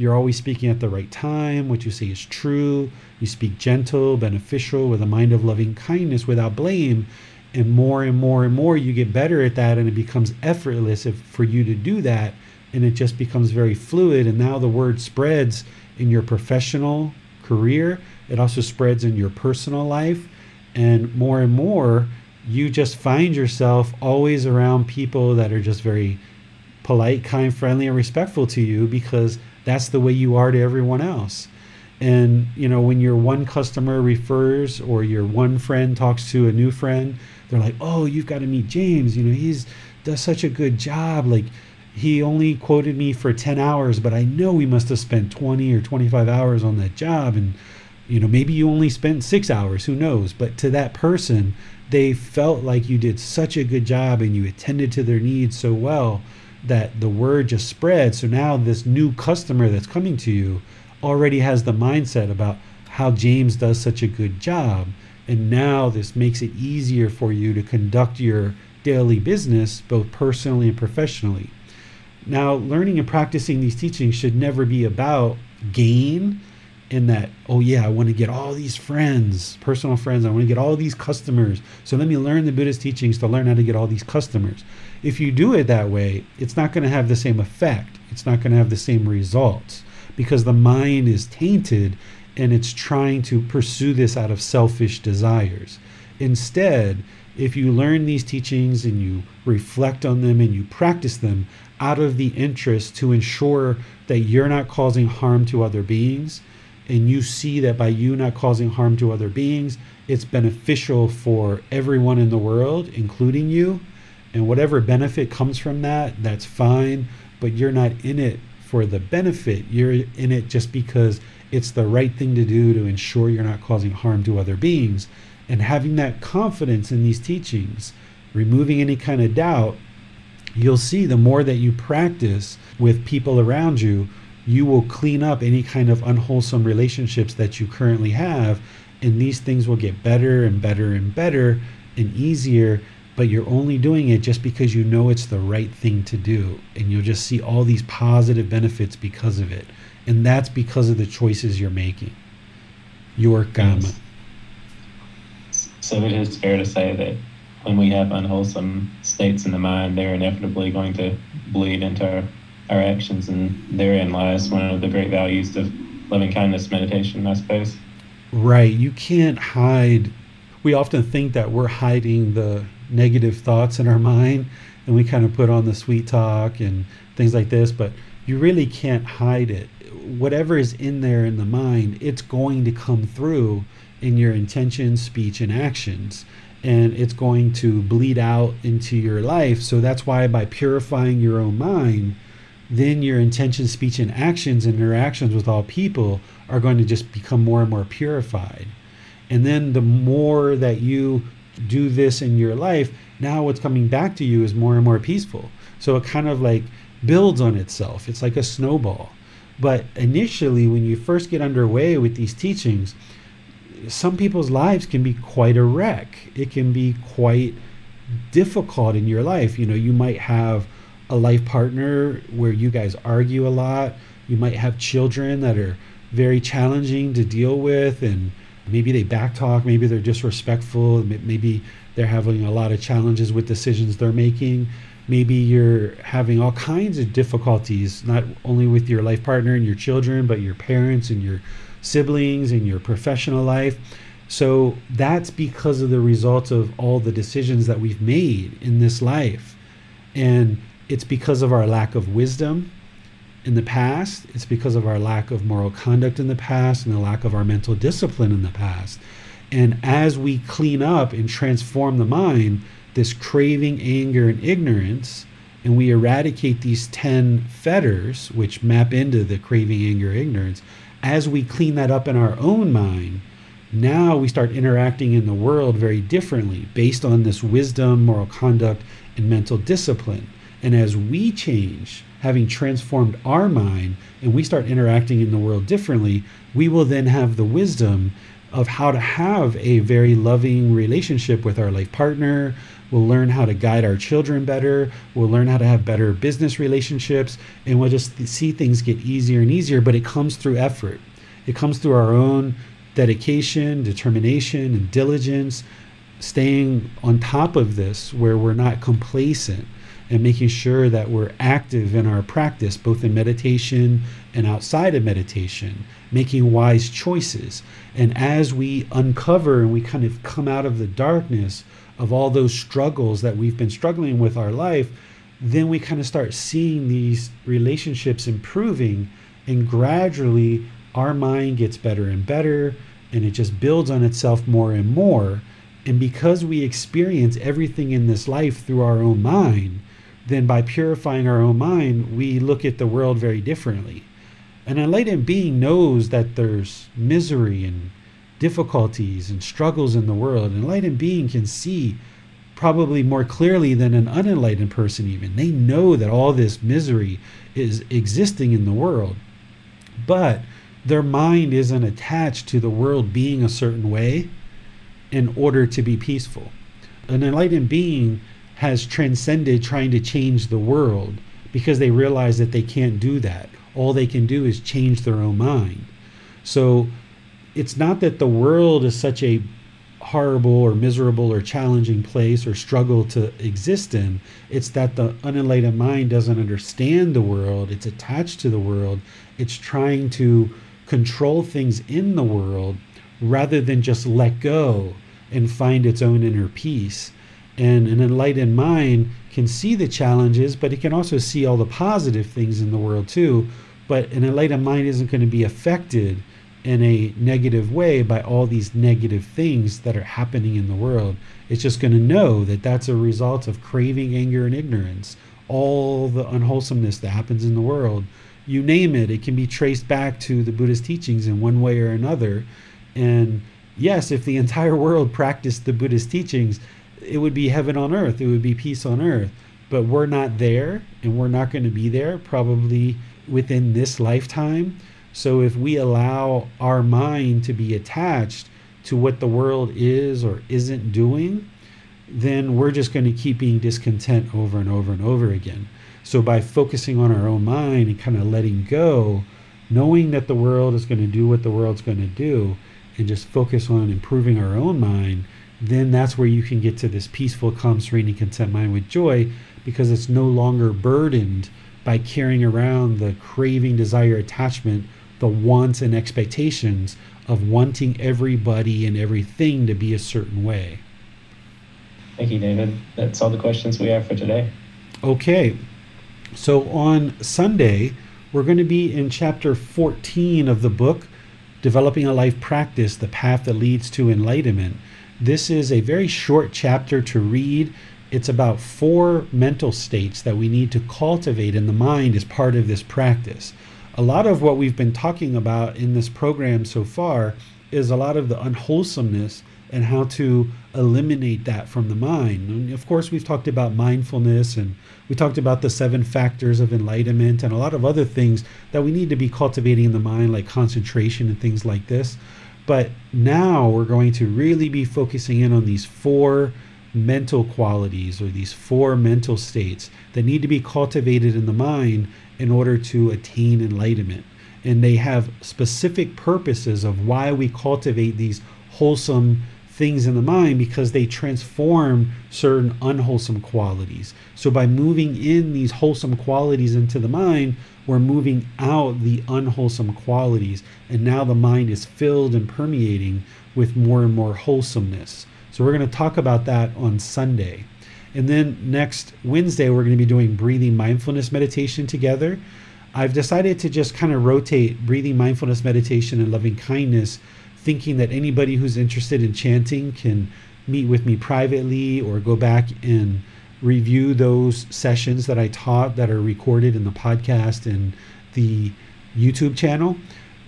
You're always speaking at the right time. What you say is true. You speak gentle, beneficial, with a mind of loving kindness without blame. And more and more and more you get better at that, and it becomes effortless if, for you to do that. And it just becomes very fluid. And now the word spreads in your professional career, it also spreads in your personal life. And more and more, you just find yourself always around people that are just very polite, kind, friendly, and respectful to you because that's the way you are to everyone else. And you know, when your one customer refers or your one friend talks to a new friend, they're like, "Oh, you've got to meet James. You know, he's does such a good job. Like, he only quoted me for 10 hours, but I know we must have spent 20 or 25 hours on that job. And you know, maybe you only spent six hours. Who knows? But to that person, they felt like you did such a good job and you attended to their needs so well that the word just spread. So now this new customer that's coming to you already has the mindset about how James does such a good job. And now this makes it easier for you to conduct your daily business, both personally and professionally. Now, learning and practicing these teachings should never be about gain in that, oh, yeah, I want to get all these friends, personal friends. I want to get all these customers. So let me learn the Buddhist teachings to learn how to get all these customers. If you do it that way, it's not going to have the same effect. It's not going to have the same results because the mind is tainted and it's trying to pursue this out of selfish desires. Instead, if you learn these teachings and you reflect on them and you practice them out of the interest to ensure that you're not causing harm to other beings, and you see that by you not causing harm to other beings, it's beneficial for everyone in the world, including you. And whatever benefit comes from that, that's fine, but you're not in it for the benefit. You're in it just because it's the right thing to do to ensure you're not causing harm to other beings. And having that confidence in these teachings, removing any kind of doubt, you'll see the more that you practice with people around you, you will clean up any kind of unwholesome relationships that you currently have. And these things will get better and better and better and easier. But you're only doing it just because you know it's the right thing to do. And you'll just see all these positive benefits because of it. And that's because of the choices you're making. Your karma. Yes. So it is fair to say that when we have unwholesome states in the mind, they're inevitably going to bleed into our our actions, and therein lies one of the great values of loving kindness meditation, I suppose. Right. You can't hide. We often think that we're hiding the negative thoughts in our mind, and we kind of put on the sweet talk and things like this, but you really can't hide it. Whatever is in there in the mind, it's going to come through in your intentions, speech, and actions. And it's going to bleed out into your life. So that's why by purifying your own mind, then your intention, speech, and actions and interactions with all people are going to just become more and more purified. And then the more that you do this in your life, now what's coming back to you is more and more peaceful. So it kind of like builds on itself. It's like a snowball. But initially, when you first get underway with these teachings, some people's lives can be quite a wreck. It can be quite difficult in your life. You know, you might have a life partner where you guys argue a lot. You might have children that are very challenging to deal with, and maybe they backtalk, maybe they're disrespectful, maybe they're having a lot of challenges with decisions they're making. Maybe you're having all kinds of difficulties, not only with your life partner and your children, but your parents and your siblings and your professional life. So that's because of the results of all the decisions that we've made in this life. And it's because of our lack of wisdom in the past, it's because of our lack of moral conduct in the past, and the lack of our mental discipline in the past. And as we clean up and transform the mind, this craving, anger, and ignorance, and we eradicate these 10 fetters, which map into the craving, anger, ignorance, as we clean that up in our own mind, now we start interacting in the world very differently based on this wisdom, moral conduct, and mental discipline. And as we change, having transformed our mind, and we start interacting in the world differently, we will then have the wisdom of how to have a very loving relationship with our life partner. We'll learn how to guide our children better. We'll learn how to have better business relationships. And we'll just see things get easier and easier, but it comes through effort. It comes through our own dedication, determination, and diligence, staying on top of this where we're not complacent and making sure that we're active in our practice, both in meditation and outside of meditation, making wise choices. And as we uncover and we kind of come out of the darkness of all those struggles that we've been struggling with our life, then we kind of start seeing these relationships improving, and gradually our mind gets better and better, and it just builds on itself more and more. And because we experience everything in this life through our own mind, then by purifying our own mind, we look at the world very differently. An enlightened being knows that there's misery and difficulties and struggles in the world. An enlightened being can see probably more clearly than an unenlightened person, even. They know that all this misery is existing in the world, but their mind isn't attached to the world being a certain way in order to be peaceful. An enlightened being has transcended trying to change the world because they realize that they can't do that. All they can do is change their own mind. So it's not that the world is such a horrible or miserable or challenging place or struggle to exist in. It's that the unenlightened mind doesn't understand the world, it's attached to the world, it's trying to control things in the world rather than just let go and find its own inner peace. And an enlightened mind can see the challenges, but it can also see all the positive things in the world too. But an enlightened mind isn't going to be affected in a negative way by all these negative things that are happening in the world. It's just going to know that that's a result of craving, anger, and ignorance. All the unwholesomeness that happens in the world, you name it, it can be traced back to the Buddhist teachings in one way or another. And yes, if the entire world practiced the Buddhist teachings, it would be heaven on earth, it would be peace on earth. But we're not there, and we're not going to be there probably within this lifetime. So if we allow our mind to be attached to what the world is or isn't doing, then we're just going to keep being discontent over and over and over again. So by focusing on our own mind and kind of letting go, knowing that the world is going to do what the world's going to do, and just focus on improving our own mind, then that's where you can get to this peaceful, calm, serene, and content mind with joy because it's no longer burdened by carrying around the craving, desire, attachment the wants and expectations of wanting everybody and everything to be a certain way. Thank you, David. That's all the questions we have for today. Okay. So on Sunday, we're going to be in chapter 14 of the book, Developing a Life Practice The Path That Leads to Enlightenment. This is a very short chapter to read. It's about four mental states that we need to cultivate in the mind as part of this practice a lot of what we've been talking about in this program so far is a lot of the unwholesomeness and how to eliminate that from the mind. And of course, we've talked about mindfulness and we talked about the seven factors of enlightenment and a lot of other things that we need to be cultivating in the mind, like concentration and things like this. But now we're going to really be focusing in on these four mental qualities or these four mental states that need to be cultivated in the mind in order to attain enlightenment. And they have specific purposes of why we cultivate these wholesome things in the mind because they transform certain unwholesome qualities. So by moving in these wholesome qualities into the mind, we're moving out the unwholesome qualities. And now the mind is filled and permeating with more and more wholesomeness. So we're going to talk about that on Sunday. And then next Wednesday, we're going to be doing breathing mindfulness meditation together. I've decided to just kind of rotate breathing mindfulness meditation and loving kindness, thinking that anybody who's interested in chanting can meet with me privately or go back and review those sessions that I taught that are recorded in the podcast and the YouTube channel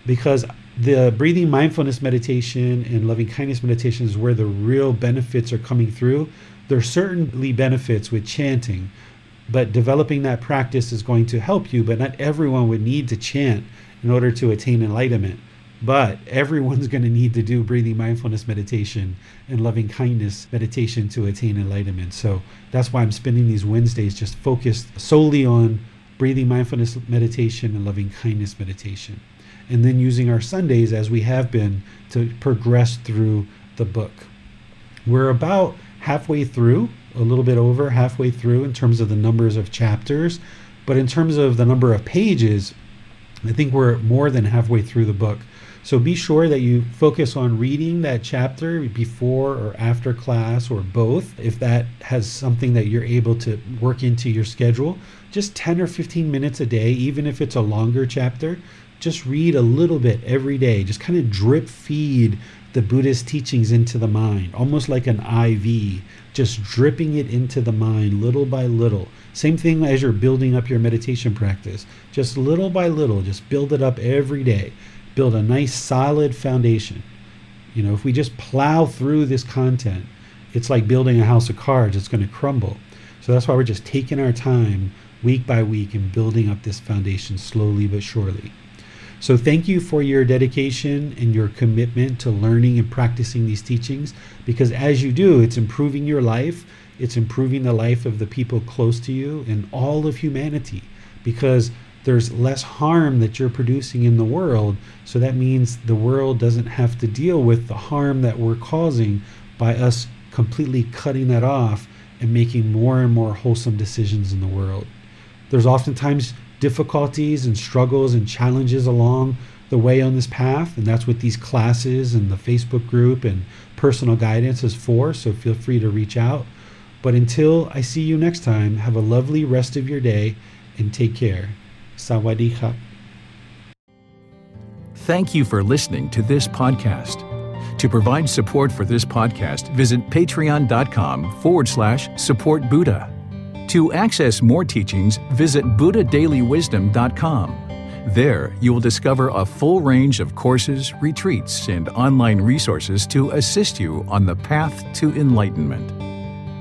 because the breathing mindfulness meditation and loving kindness meditation is where the real benefits are coming through there are certainly benefits with chanting, but developing that practice is going to help you. But not everyone would need to chant in order to attain enlightenment. But everyone's going to need to do breathing mindfulness meditation and loving kindness meditation to attain enlightenment. So that's why I'm spending these Wednesdays just focused solely on breathing mindfulness meditation and loving kindness meditation. And then using our Sundays as we have been to progress through the book. We're about halfway through, a little bit over halfway through in terms of the numbers of chapters. But in terms of the number of pages, I think we're more than halfway through the book. So be sure that you focus on reading that chapter before or after class or both. If that has something that you're able to work into your schedule, just 10 or 15 minutes a day, even if it's a longer chapter, just read a little bit every day. Just kind of drip feed the Buddhist teachings into the mind, almost like an IV, just dripping it into the mind little by little. Same thing as you're building up your meditation practice. Just little by little, just build it up every day. Build a nice solid foundation. You know, if we just plow through this content, it's like building a house of cards, it's going to crumble. So that's why we're just taking our time week by week and building up this foundation slowly but surely. So, thank you for your dedication and your commitment to learning and practicing these teachings because as you do, it's improving your life, it's improving the life of the people close to you and all of humanity because there's less harm that you're producing in the world. So, that means the world doesn't have to deal with the harm that we're causing by us completely cutting that off and making more and more wholesome decisions in the world. There's oftentimes difficulties and struggles and challenges along the way on this path, and that's what these classes and the Facebook group and personal guidance is for. So feel free to reach out. But until I see you next time, have a lovely rest of your day and take care. Thank you for listening to this podcast. To provide support for this podcast, visit patreon.com forward slash support Buddha. To access more teachings, visit BuddhaDailyWisdom.com. There, you will discover a full range of courses, retreats, and online resources to assist you on the path to enlightenment.